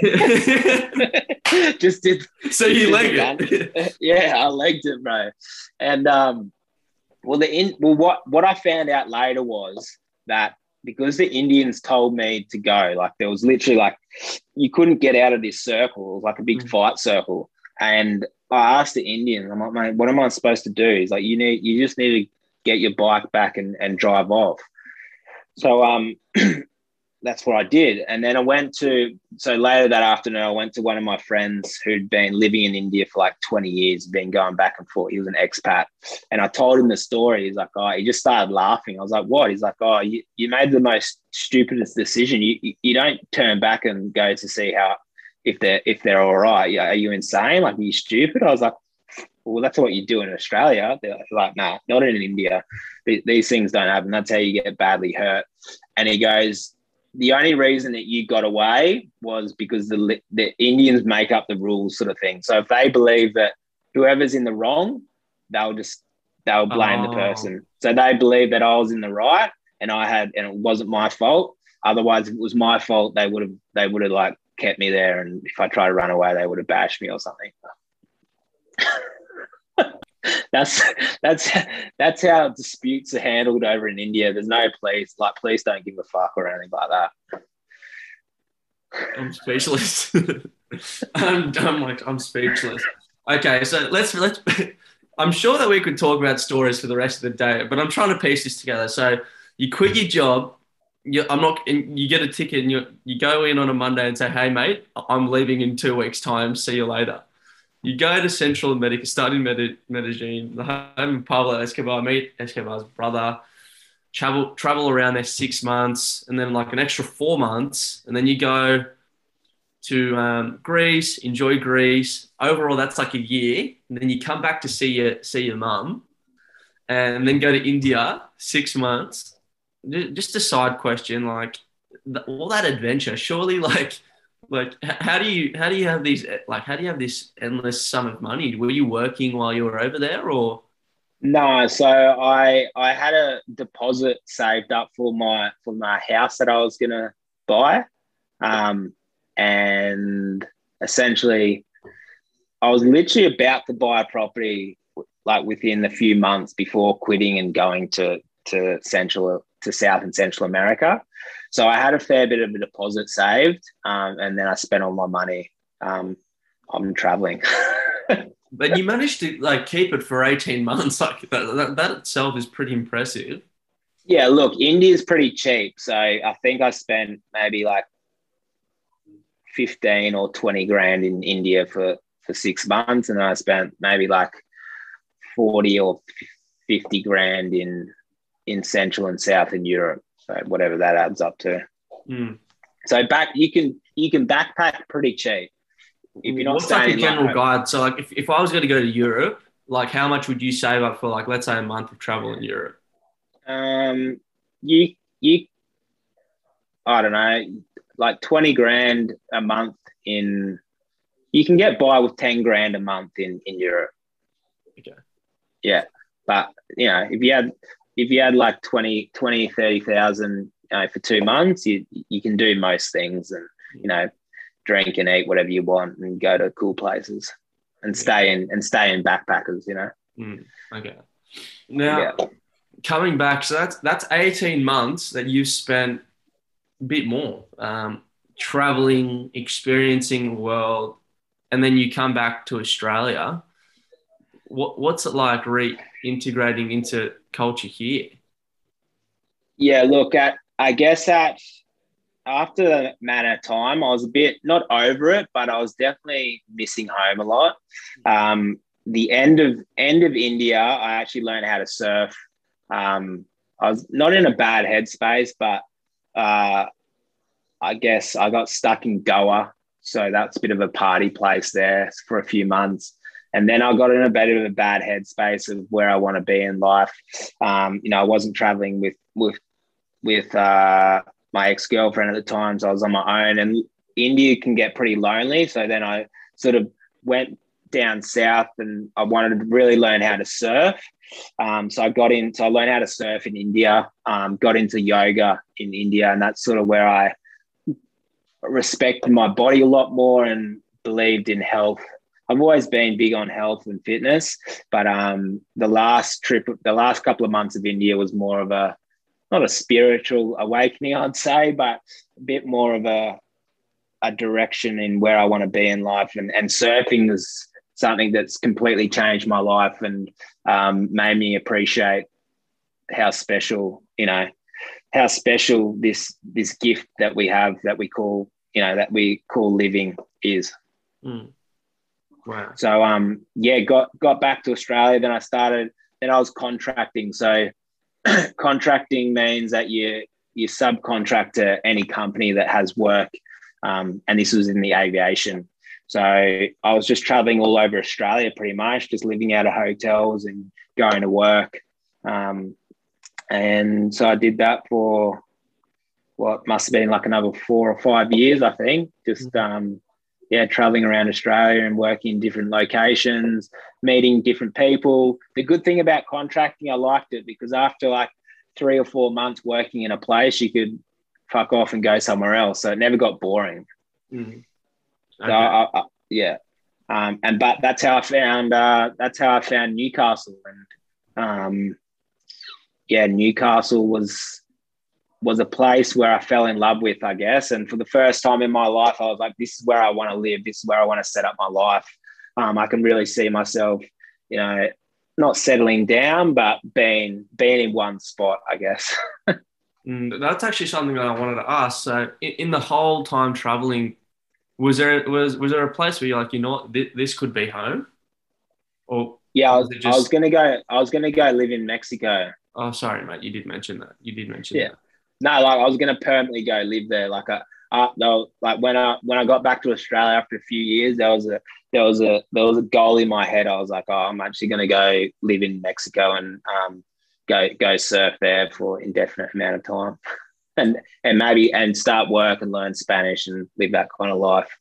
just did. So you legged it? yeah, I legged it, bro. And um, well, the in well, what what I found out later was that because the Indians told me to go, like there was literally like you couldn't get out of this circle, it was like a big mm. fight circle. And I asked the Indians, I'm like, mate, what am I supposed to do? He's like, you need, you just need to get your bike back and, and drive off. So um, that's what I did. And then I went to, so later that afternoon, I went to one of my friends who'd been living in India for like 20 years, been going back and forth. He was an expat. And I told him the story. He's like, oh, he just started laughing. I was like, what? He's like, oh, you, you made the most stupidest decision. You, you don't turn back and go to see how, if they're, if they're all right. Are you insane? Like, are you stupid? I was like, well, that's what you do in Australia. They're like, nah, not in India. These things don't happen. That's how you get badly hurt. And he goes, the only reason that you got away was because the the Indians make up the rules, sort of thing. So if they believe that whoever's in the wrong, they'll just they'll blame oh. the person. So they believe that I was in the right and I had and it wasn't my fault. Otherwise, if it was my fault, they would have they would have like kept me there. And if I tried to run away, they would have bashed me or something. that's that's that's how disputes are handled over in India. There's no police, like police don't give a fuck or anything like that. I'm speechless. I'm, I'm like I'm speechless. Okay, so let's let's. I'm sure that we could talk about stories for the rest of the day, but I'm trying to piece this together. So you quit your job. You, I'm not. You get a ticket, and you you go in on a Monday and say, "Hey, mate, I'm leaving in two weeks' time. See you later." You go to Central America, start in Medellin, the home of Pablo Escobar, meet Escobar's brother, travel travel around there six months, and then like an extra four months, and then you go to um, Greece, enjoy Greece. Overall, that's like a year, and then you come back to see your see your mum, and then go to India six months. Just a side question, like all that adventure, surely like like how do you how do you have these like how do you have this endless sum of money? Were you working while you were over there or? No so i i had a deposit saved up for my for my house that i was gonna buy. Um and essentially i was literally about to buy a property like within a few months before quitting and going to to central to south and central america so I had a fair bit of a deposit saved, um, and then I spent all my money um, on traveling. but you managed to like keep it for 18 months. Like that, that, that itself is pretty impressive. Yeah, look, India is pretty cheap. So I think I spent maybe like 15 or 20 grand in India for, for six months. And I spent maybe like 40 or 50 grand in, in Central and Southern Europe. So whatever that adds up to. Mm. So back you can you can backpack pretty cheap. If you're not What's like a general like, guide? So like if, if I was going to go to Europe, like how much would you save up for like let's say a month of travel in Europe? Um, you you, I don't know, like twenty grand a month in. You can get by with ten grand a month in in Europe. Okay. Yeah, but you know if you had if you had like 20, 20 30,000 uh, for two months, you, you can do most things and, you know, drink and eat whatever you want and go to cool places and stay in and stay in backpackers, you know? Mm, okay. Now, yeah. coming back, so that's, that's 18 months that you've spent a bit more um, traveling, experiencing the world, and then you come back to Australia. What, what's it like reintegrating into culture here? Yeah, look at I guess that after the amount of time, I was a bit not over it, but I was definitely missing home a lot. Um, the end of end of India, I actually learned how to surf. Um, I was not in a bad headspace, but uh, I guess I got stuck in Goa, so that's a bit of a party place there for a few months. And then I got in a bit of a bad headspace of where I want to be in life. Um, you know, I wasn't traveling with with with uh, my ex girlfriend at the time, so I was on my own. And India can get pretty lonely. So then I sort of went down south, and I wanted to really learn how to surf. Um, so I got in. So I learned how to surf in India. Um, got into yoga in India, and that's sort of where I respected my body a lot more and believed in health. I've always been big on health and fitness, but um, the last trip, the last couple of months of India was more of a not a spiritual awakening, I'd say, but a bit more of a a direction in where I want to be in life. And and surfing is something that's completely changed my life and um, made me appreciate how special, you know, how special this this gift that we have that we call, you know, that we call living is. Mm. Wow. So um yeah, got got back to Australia. Then I started. Then I was contracting. So contracting means that you you subcontract to any company that has work, um, and this was in the aviation. So I was just traveling all over Australia, pretty much, just living out of hotels and going to work. Um, and so I did that for what must have been like another four or five years, I think. Just mm-hmm. um, yeah, traveling around Australia and working in different locations, meeting different people. The good thing about contracting, I liked it because after like three or four months working in a place, you could fuck off and go somewhere else. So it never got boring. Mm. Okay. So I, I, yeah, um, and but that's how I found uh, that's how I found Newcastle, and um, yeah, Newcastle was was a place where I fell in love with, I guess. And for the first time in my life, I was like, this is where I want to live. This is where I want to set up my life. Um, I can really see myself, you know, not settling down, but being being in one spot, I guess. mm, that's actually something that I wanted to ask. So, in, in, the whole time traveling, was there was was there a place where you're like, you know, what, this, this could be home? Or yeah, I was, just... I was gonna go. I was gonna go live in Mexico. Oh, sorry, mate. You did mention that. You did mention yeah. that no, like I was gonna permanently go live there. Like I, uh, though, like when I when I got back to Australia after a few years, there was a there was a there was a goal in my head. I was like, oh, I'm actually gonna go live in Mexico and um, go go surf there for indefinite amount of time, and and maybe and start work and learn Spanish and live that kind of life.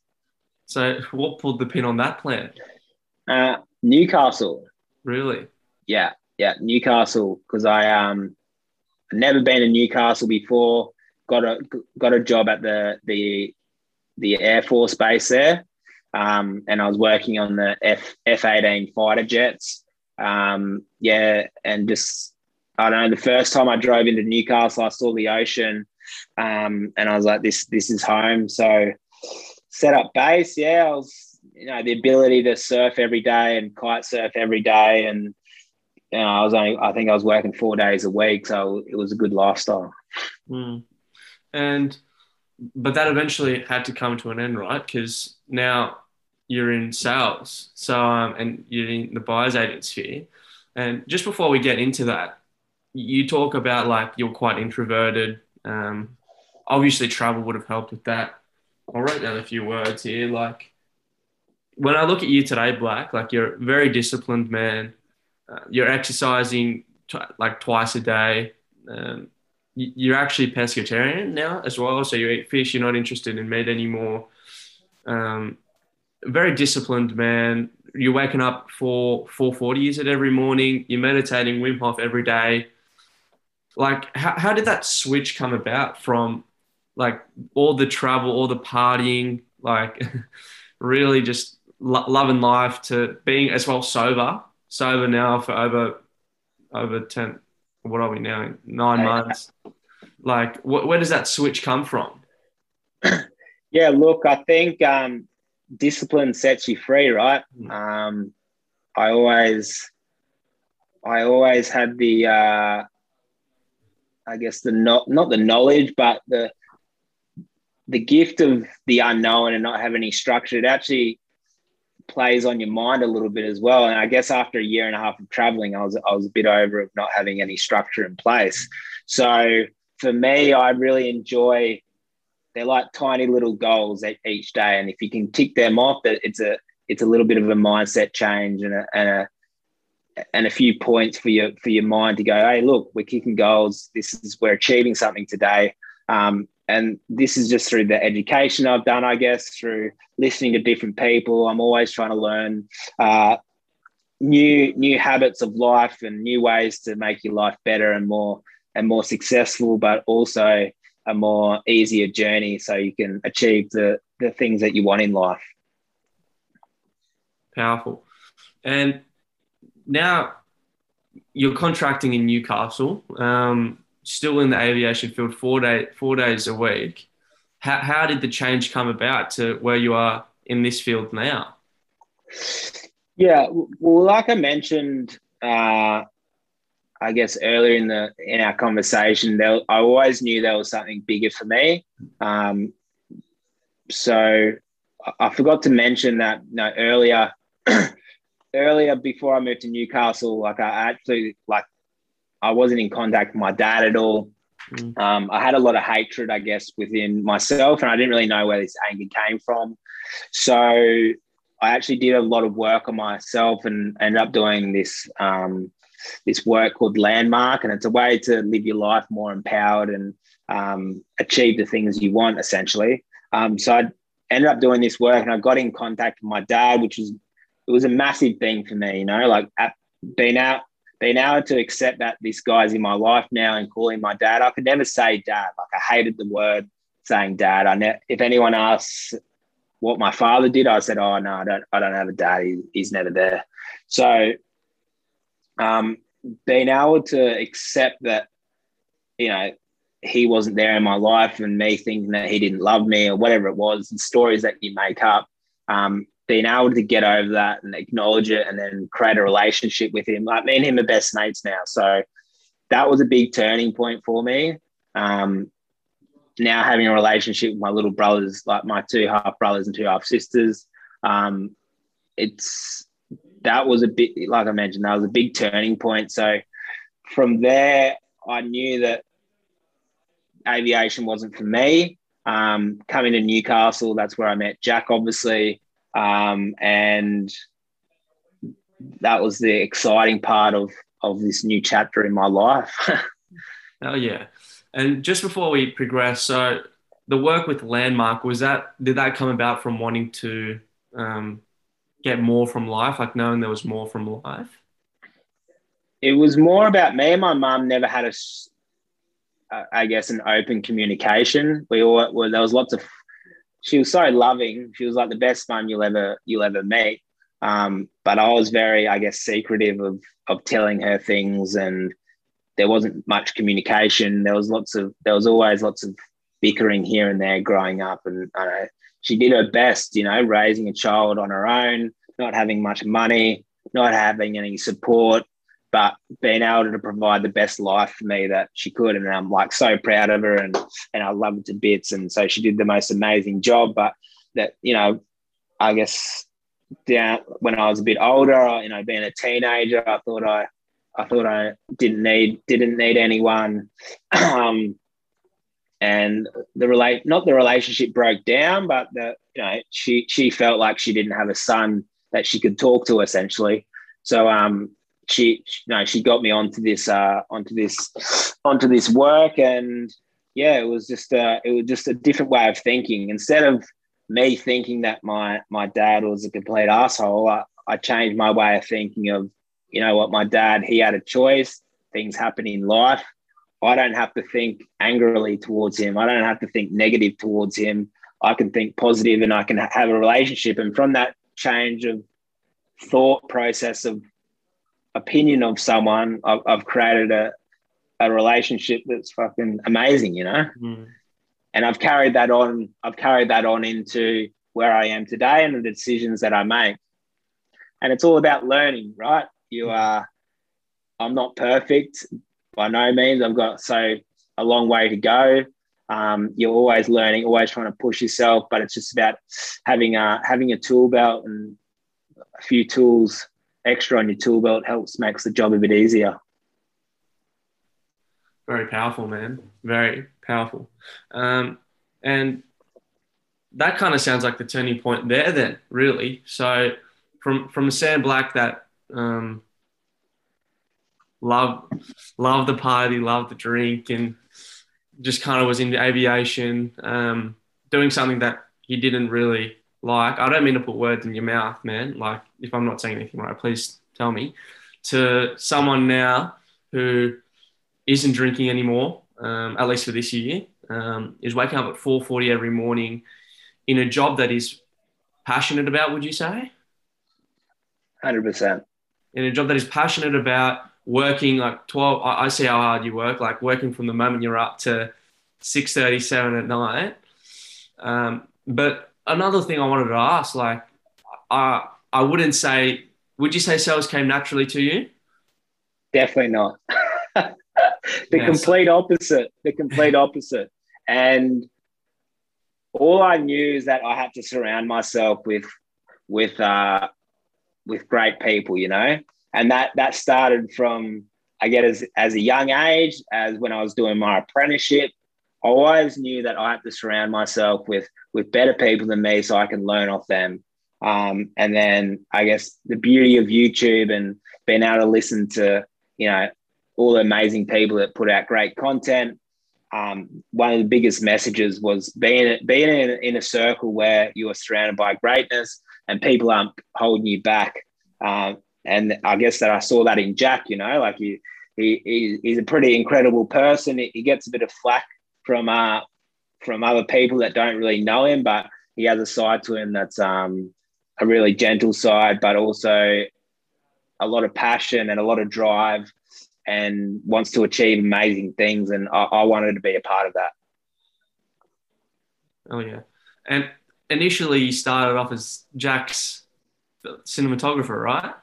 So, what pulled the pin on that plan? Uh, Newcastle. Really? Yeah, yeah, Newcastle. Because I um never been in Newcastle before. Got a got a job at the the the Air Force base there, um, and I was working on the F F eighteen fighter jets. Um, yeah, and just I don't know. The first time I drove into Newcastle, I saw the ocean, um, and I was like, "This this is home." So set up base. Yeah, I was you know the ability to surf every day and kite surf every day and know, I was only, I think I was working four days a week, so it was a good lifestyle. Mm. And, but that eventually had to come to an end, right? Because now you're in sales, so um, and you're in the buyer's agent sphere. And just before we get into that, you talk about like you're quite introverted. Um, obviously, travel would have helped with that. I'll write down a few words here. Like when I look at you today, Black, like you're a very disciplined man uh, you're exercising t- like twice a day. Um, you're actually pescatarian now as well, so you eat fish. You're not interested in meat anymore. Um, very disciplined man. You're waking up for 4:40 is it every morning? You're meditating Wim Hof every day. Like, how, how did that switch come about from like all the travel, all the partying, like really just lo- loving life to being as well sober sober now for over over ten. What are we now? Nine months. Like, wh- where does that switch come from? Yeah, look, I think um, discipline sets you free, right? Mm. Um, I always, I always had the, uh, I guess the not not the knowledge, but the the gift of the unknown and not having any structure. It actually plays on your mind a little bit as well. And I guess after a year and a half of traveling, I was I was a bit over of not having any structure in place. So for me, I really enjoy. They're like tiny little goals each day, and if you can tick them off, it's a it's a little bit of a mindset change and a, and a and a few points for your for your mind to go. Hey, look, we're kicking goals. This is we're achieving something today. Um, and this is just through the education I've done, I guess, through listening to different people. I'm always trying to learn uh, new new habits of life and new ways to make your life better and more and more successful. But also, a more easier journey so you can achieve the the things that you want in life. Powerful. And now you're contracting in Newcastle, um, still in the aviation field, four day four days a week. How, how did the change come about to where you are in this field now? Yeah, well, like I mentioned, uh, I guess earlier in the in our conversation, there, I always knew there was something bigger for me. Um, so I forgot to mention that you know, earlier. earlier before I moved to Newcastle, like I actually like I wasn't in contact with my dad at all. Mm. Um, I had a lot of hatred, I guess, within myself, and I didn't really know where this anger came from. So I actually did a lot of work on myself and ended up doing this um, this work called Landmark, and it's a way to live your life more empowered and um, achieve the things you want, essentially. Um, so I ended up doing this work, and I got in contact with my dad, which was it was a massive thing for me, you know, like being out being able to accept that this guy's in my life now and calling my dad. I could never say dad. Like I hated the word saying dad. I ne- if anyone asks what my father did, I said, "Oh no, I don't. I don't have a dad. He, he's never there." So, um, being able to accept that, you know, he wasn't there in my life, and me thinking that he didn't love me or whatever it was, the stories that you make up. Um, being able to get over that and acknowledge it and then create a relationship with him. Like me and him are best mates now. So that was a big turning point for me. Um, now having a relationship with my little brothers, like my two half brothers and two half sisters, um, it's that was a bit like I mentioned, that was a big turning point. So from there, I knew that aviation wasn't for me. Um, coming to Newcastle, that's where I met Jack, obviously. Um, and that was the exciting part of, of this new chapter in my life. oh, yeah. And just before we progress, so the work with Landmark, was that, did that come about from wanting to um, get more from life, like knowing there was more from life? It was more about me and my mum never had a, I guess, an open communication. We all, well, there was lots of she was so loving. She was like the best mum you'll ever you'll ever meet. Um, but I was very, I guess, secretive of of telling her things, and there wasn't much communication. There was lots of there was always lots of bickering here and there growing up, and uh, she did her best, you know, raising a child on her own, not having much money, not having any support, but being able to provide the best life for me that she could. And I'm like so proud of her and, and I love her to bits. And so she did the most amazing job. But that, you know, I guess down when I was a bit older, you know, being a teenager, I thought I, I thought I didn't need, didn't need anyone. um, and the relate, not the relationship broke down, but the, you know, she, she felt like she didn't have a son that she could talk to essentially. So, um, she, you know, she got me onto this, uh, onto this, onto this work, and yeah, it was just, a, it was just a different way of thinking. Instead of me thinking that my my dad was a complete asshole, I, I changed my way of thinking of, you know what, my dad, he had a choice. Things happen in life. I don't have to think angrily towards him. I don't have to think negative towards him. I can think positive and I can have a relationship. And from that change of thought process of opinion of someone, I've, I've created a, a relationship that's fucking amazing, you know? Mm. And I've carried that on, I've carried that on into where I am today and the decisions that I make. And it's all about learning, right? You mm. are, I'm not perfect by no means. I've got so a long way to go. Um, you're always learning, always trying to push yourself, but it's just about having a having a tool belt and a few tools extra on your tool belt helps makes the job a bit easier. Very powerful, man. Very powerful. Um, and that kind of sounds like the turning point there, then, really. So, from from Sam Black, that um, love love the party, love the drink, and just kind of was into aviation, um, doing something that he didn't really like, I don't mean to put words in your mouth, man. Like, if I'm not saying anything right, please tell me. To someone now who isn't drinking anymore, um, at least for this year, um, is waking up at 4.40 every morning in a job that he's passionate about, would you say? 100%. In a job that is passionate about, working like 12, I, I see how hard you work, like working from the moment you're up to 6.37 at night. Um, but another thing I wanted to ask, like, I, I wouldn't say, would you say sales came naturally to you? Definitely not. the yes. complete opposite. The complete opposite. And all I knew is that I had to surround myself with with uh, with great people, you know, and that that started from I get as as a young age, as when I was doing my apprenticeship. I always knew that I had to surround myself with with better people than me, so I can learn off them. Um, and then I guess the beauty of YouTube and being able to listen to you know all the amazing people that put out great content um, one of the biggest messages was being being in, in, a circle where you are surrounded by greatness and people aren't holding you back. Um, and I guess that I saw that in Jack. You know, like he, he he's a pretty incredible person. He gets a bit of flack from uh from other people that don't really know him, but he has a side to him that's um a really gentle side, but also a lot of passion and a lot of drive and wants to achieve amazing things. And I, I wanted to be a part of that. Oh, yeah. And initially, you started off as Jack's cinematographer, right?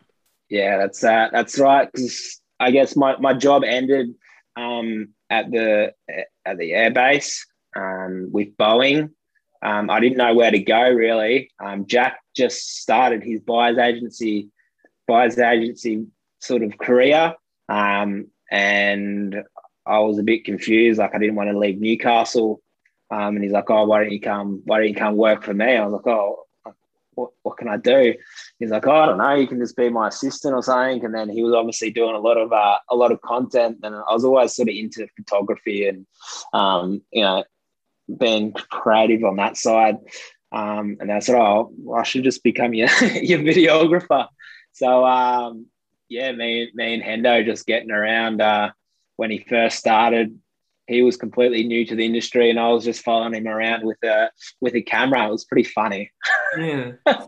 Yeah, that's uh, that's right. Because I guess my, my job ended um, at the at the airbase um, with Boeing. Um, I didn't know where to go really. Um, Jack just started his buyers agency buyers agency sort of career, um, and I was a bit confused. Like I didn't want to leave Newcastle. Um, and he's like, "Oh, why don't you come? Why don't you come work for me?" I was like, "Oh, what, what can I do?" He's like, "Oh, I don't know. You can just be my assistant or something." And then he was obviously doing a lot of uh, a lot of content, and I was always sort of into photography and um, you know being creative on that side. Um, and I said, "Oh, well, I should just become your your videographer." So um, yeah, me, me and Hendo just getting around uh, when he first started. He was completely new to the industry, and I was just following him around with a with a camera. It was pretty funny. Yeah.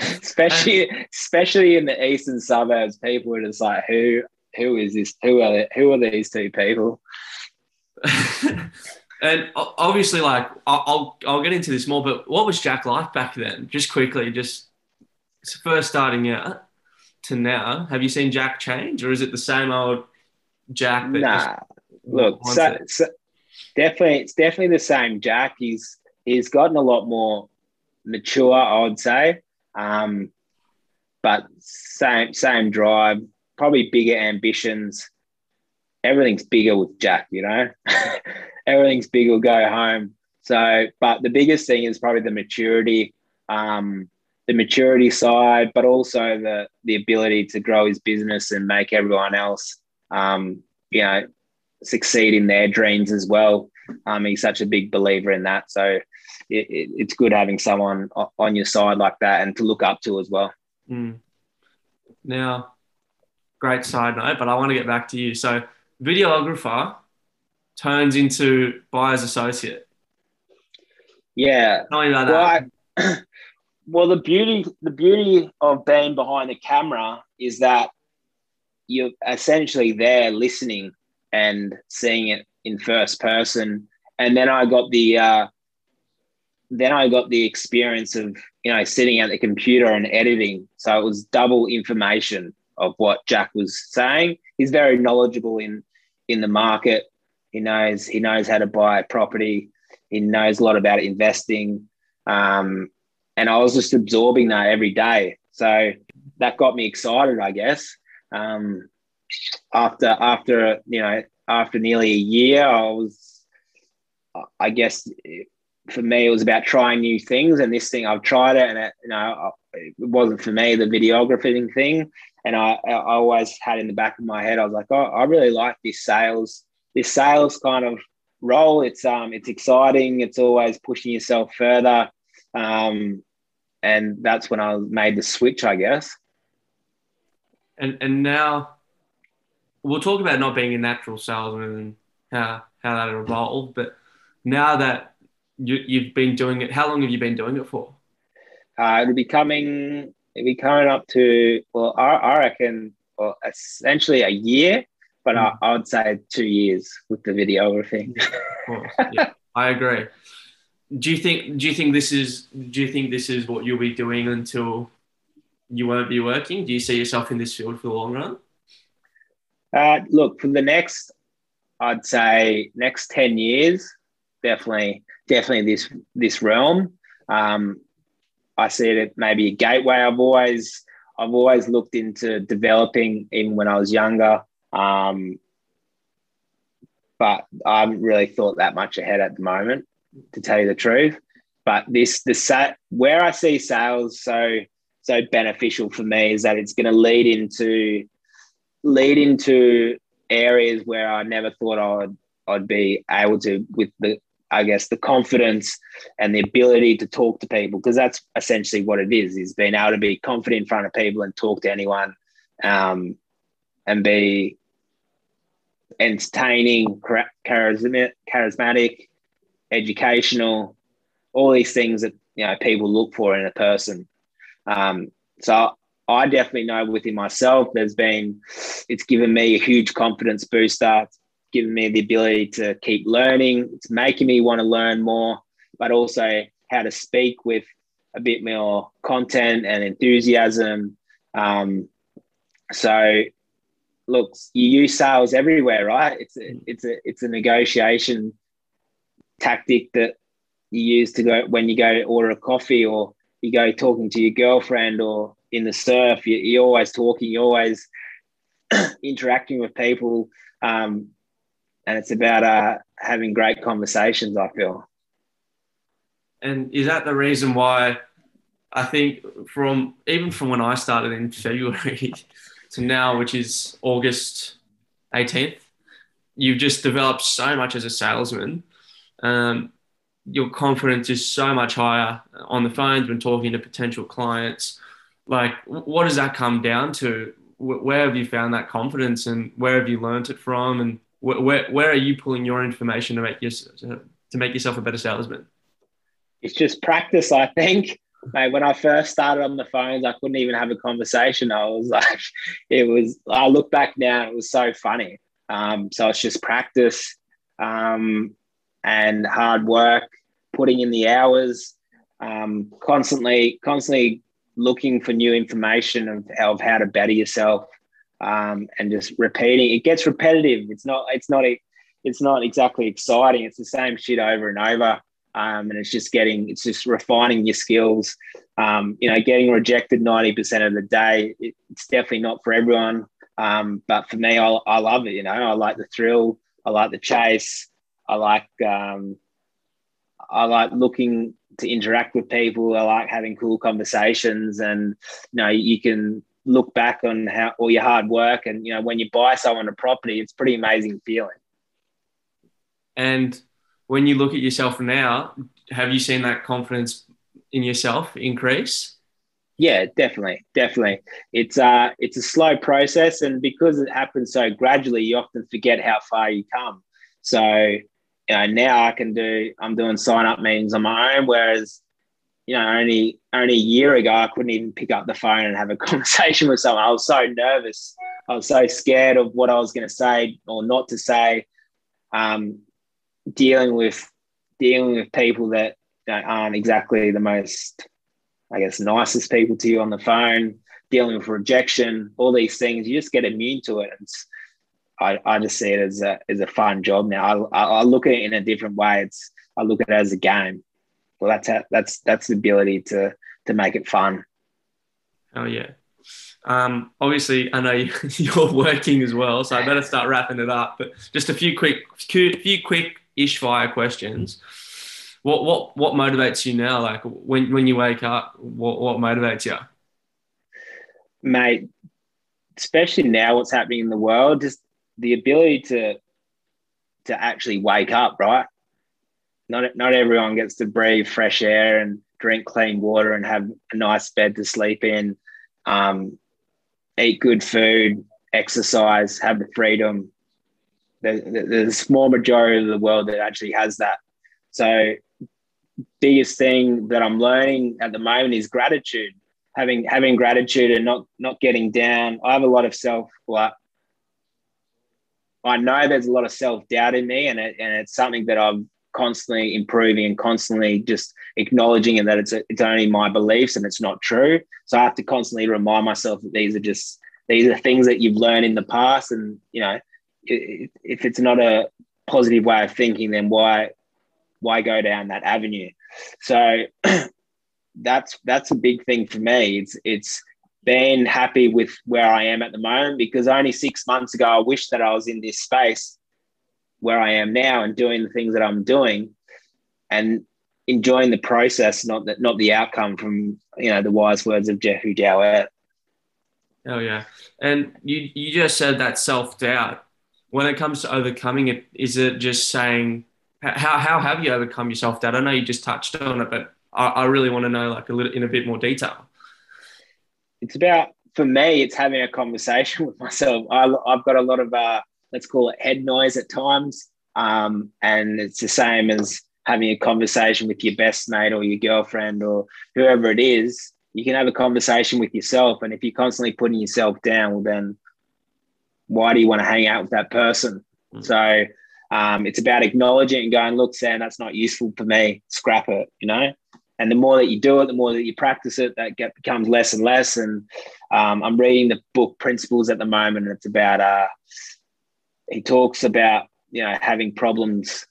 especially especially in the eastern suburbs, people were just like, "Who who is this? Who are they, who are these two people?" and obviously, like I'll I'll get into this more, but what was Jack like back then? Just quickly, just first starting out to now, have you seen Jack change, or is it the same old Jack? That nah, look, so, so definitely, it's definitely the same Jack. He's he's gotten a lot more mature, I would say, um, but same same drive, probably bigger ambitions. Everything's bigger with Jack, you know. Everything's bigger. Go home. So, but the biggest thing is probably the maturity. Um, the maturity side, but also the the ability to grow his business and make everyone else, um, you know, succeed in their dreams as well. Um, he's such a big believer in that, so it, it, it's good having someone on your side like that and to look up to as well. Mm. Now, great side note, but I want to get back to you. So, videographer turns into buyer's associate. Yeah. Tell me about that. Well, I, well, the beauty the beauty of being behind the camera is that you're essentially there listening and seeing it in first person. And then I got the uh, then I got the experience of you know sitting at the computer and editing. So it was double information of what Jack was saying. He's very knowledgeable in in the market. He knows he knows how to buy property. He knows a lot about investing. Um, and I was just absorbing that every day. So that got me excited, I guess. Um, after after you know after nearly a year, I was, I guess, for me it was about trying new things. And this thing I've tried it, and it, you know it wasn't for me the videography thing. And I, I always had in the back of my head, I was like, oh, I really like this sales, this sales kind of role. It's um, it's exciting. It's always pushing yourself further. Um, and that's when I made the switch, I guess. And and now we'll talk about not being a natural salesman and how how that evolved. But now that you, you've been doing it, how long have you been doing it for? Uh, it'll be coming. It'll be coming up to well, I, I reckon, well, essentially a year, but mm. I, would say two years with the videography. Yeah, I agree. Do you think? Do you think this is? Do you think this is what you'll be doing until you won't be working? Do you see yourself in this field for the long run? Uh, look, for the next, I'd say next ten years, definitely, definitely this this realm. Um, I see it as maybe a gateway. I've always I've always looked into developing, even when I was younger. Um, but I haven't really thought that much ahead at the moment, to tell you the truth. But this the set where I see sales so so beneficial for me is that it's going to lead into lead into areas where I never thought I'd I'd be able to with the I guess the confidence and the ability to talk to people because that's essentially what it is is being able to be confident in front of people and talk to anyone um, and be entertaining charismatic, charismatic educational all these things that you know people look for in a person. Um, so I definitely know within myself there's been it's given me a huge confidence booster. It's given me the ability to keep learning. It's making me want to learn more but also how to speak with a bit more content and enthusiasm. Um, so look you use sales everywhere right? It's a, it's a it's a negotiation tactic that you use to go when you go order a coffee or you go talking to your girlfriend or in the surf, you, are always talking, you're always interacting with people. Um, and it's about uh, having great conversations, I feel. And is that the reason why I think from even from when I started in February to now, which is August 18th, you've just developed so much as a salesman. Um, your confidence is so much higher on the phones when talking to potential clients. Like, what does that come down to? Where have you found that confidence, and where have you learned it from, and where where are you pulling your information to make to make yourself a better salesman? It's just practice, I think. Mate, when I first started on the phones, I couldn't even have a conversation. I was like, it was. I look back now, it was so funny. Um, so it's just practice. Um, and hard work, putting in the hours, um, constantly, constantly looking for new information of, of how to better yourself, um, and just repeating. It gets repetitive. It's not. It's not. It's not exactly exciting. It's the same shit over and over. Um, and it's just getting, it's just refining your skills. Um, you know, getting rejected 90% of the day, it, it's definitely not for everyone. Um, but for me, I, I love it. You know, I like the thrill, I like the chase. I like um, I like looking to interact with people. I like having cool conversations, and you know, you can look back on how all your hard work, and you know, when you buy someone a property, it's pretty amazing feeling. And when you look at yourself now, have you seen that confidence in yourself increase? Yeah, definitely, definitely. It's uh it's a slow process, and because it happens so gradually, you often forget how far you come. So you know, now I can do, I'm doing sign up meetings on my own. Whereas, you know, only, only a year ago, I couldn't even pick up the phone and have a conversation with someone. I was so nervous. I was so scared of what I was going to say or not to say. Um, dealing with, dealing with people that you know, aren't exactly the most, I guess, nicest people to you on the phone, dealing with rejection, all these things, you just get immune to it. It's, I, I just see it as a as a fun job now. I, I look at it in a different way. It's I look at it as a game. Well, that's how, that's that's the ability to to make it fun. Oh yeah. Um, obviously, I know you're working as well, so I better start wrapping it up. But just a few quick, few quick ish fire questions. What what what motivates you now? Like when when you wake up, what what motivates you? Mate, especially now, what's happening in the world, just the ability to to actually wake up, right? Not not everyone gets to breathe fresh air and drink clean water and have a nice bed to sleep in, um, eat good food, exercise, have the freedom there's a small majority of the world that actually has that. So, biggest thing that I'm learning at the moment is gratitude. Having having gratitude and not not getting down. I have a lot of self like I know there's a lot of self doubt in me, and it, and it's something that I'm constantly improving and constantly just acknowledging and that it's a, it's only my beliefs and it's not true. So I have to constantly remind myself that these are just these are things that you've learned in the past, and you know if it's not a positive way of thinking, then why why go down that avenue? So that's that's a big thing for me. It's it's been happy with where I am at the moment because only six months ago I wish that I was in this space where I am now and doing the things that I'm doing and enjoying the process, not that not the outcome from you know the wise words of Jeffrey Jowett. Oh yeah. And you you just said that self doubt when it comes to overcoming it, is it just saying how how have you overcome your self doubt? I know you just touched on it, but I, I really want to know like a little in a bit more detail. It's about for me, it's having a conversation with myself. I, have got a lot of uh, let's call it head noise at times, um, and it's the same as having a conversation with your best mate or your girlfriend or whoever it is. You can have a conversation with yourself, and if you're constantly putting yourself down, well, then why do you want to hang out with that person? Mm. So um, it's about acknowledging and going, look, Sam, that's not useful for me. Scrap it, you know? And the more that you do it, the more that you practice it, that get, becomes less and less. And um, I'm reading the book Principles at the moment, and it's about, uh, he talks about, you know, having problems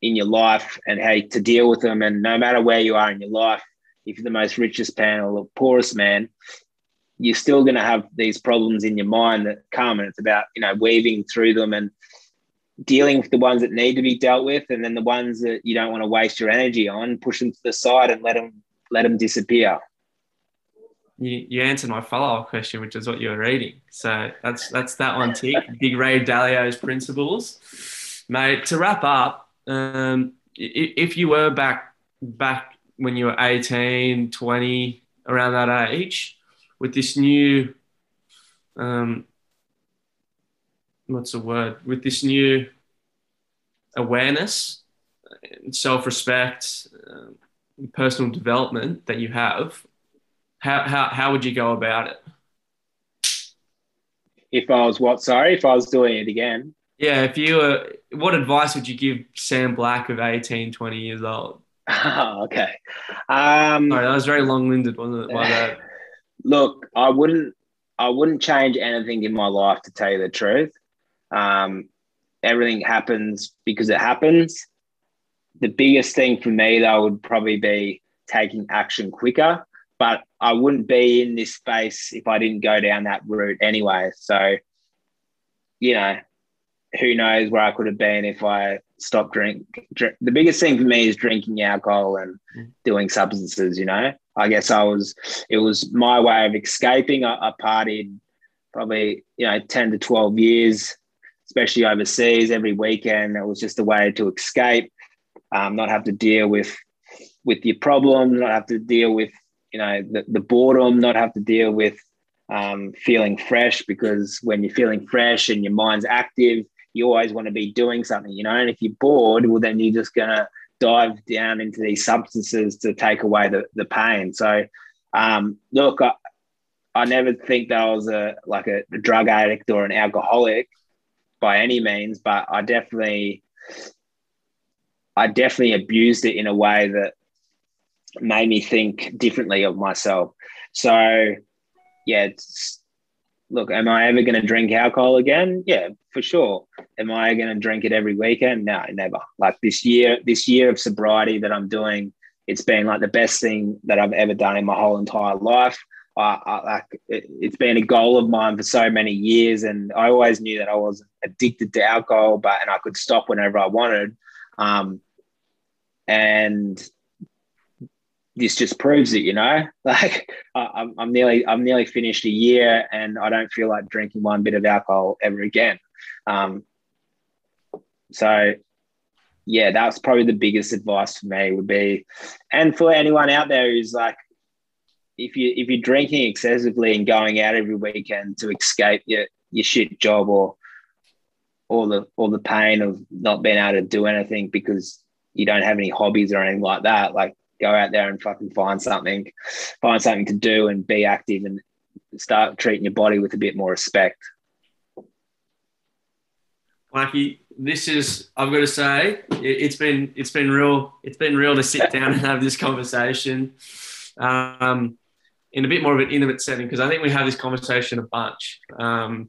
in your life and how to deal with them. And no matter where you are in your life, if you're the most richest man or the poorest man, you're still going to have these problems in your mind that come and it's about you know weaving through them and dealing with the ones that need to be dealt with and then the ones that you don't want to waste your energy on push them to the side and let them let them disappear. You, you answered my follow-up question which is what you were reading. So that's that's that one tick. Big ray dalio's principles. Mate to wrap up um, if you were back back when you were 18 20 around that age with this new um, what's the word with this new awareness self-respect uh, personal development that you have how, how, how would you go about it? If i was what sorry? If i was doing it again? Yeah if you were what advice would you give sam black of 18 20 years old? Oh, okay. Um sorry that was very long-winded wasn't it? My bad. Look, I wouldn't I wouldn't change anything in my life to tell you the truth. Um, everything happens because it happens. The biggest thing for me though would probably be taking action quicker. But I wouldn't be in this space if I didn't go down that route anyway. So, you know, who knows where I could have been if I stopped drink, drink. The biggest thing for me is drinking alcohol and doing substances. You know, I guess I was, it was my way of escaping. I, I partied probably, you know, 10 to 12 years, especially overseas every weekend. It was just a way to escape, um, not have to deal with, with your problem, not have to deal with, you know, the, the boredom, not have to deal with um, feeling fresh because when you're feeling fresh and your mind's active, you always want to be doing something, you know. And if you're bored, well, then you're just gonna dive down into these substances to take away the, the pain. So, um, look, I, I never think that I was a like a, a drug addict or an alcoholic by any means, but I definitely, I definitely abused it in a way that made me think differently of myself. So, yeah, look, am I ever going to drink alcohol again? Yeah, for sure. Am I going to drink it every weekend? No, never. Like this year, this year of sobriety that I'm doing, it's been like the best thing that I've ever done in my whole entire life. I, I it's been a goal of mine for so many years, and I always knew that I was addicted to alcohol, but and I could stop whenever I wanted. Um, and this just proves it, you know. Like I'm, I'm nearly, I'm nearly finished a year, and I don't feel like drinking one bit of alcohol ever again. Um, so, yeah, that's probably the biggest advice for me would be, and for anyone out there who's like, if you if you're drinking excessively and going out every weekend to escape your your shit job or all the all the pain of not being able to do anything because you don't have any hobbies or anything like that. Like go out there and fucking find something, find something to do and be active and start treating your body with a bit more respect. Blackie, this is I've got to say it, has been it's been real it's been real to sit down and have this conversation um, in a bit more of an intimate setting because I think we have this conversation a bunch. Um,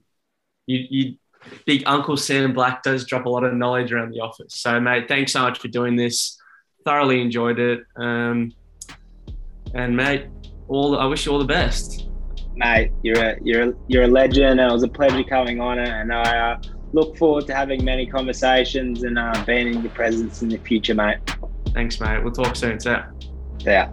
you, you big Uncle Sam Black does drop a lot of knowledge around the office. So mate, thanks so much for doing this. Thoroughly enjoyed it. Um, and mate, all I wish you all the best. Mate, you're a you're a, you're a legend. It was a pleasure coming on it, and I. Uh, look forward to having many conversations and uh, being in your presence in the future, mate. Thanks, mate. We'll talk soon. See ya.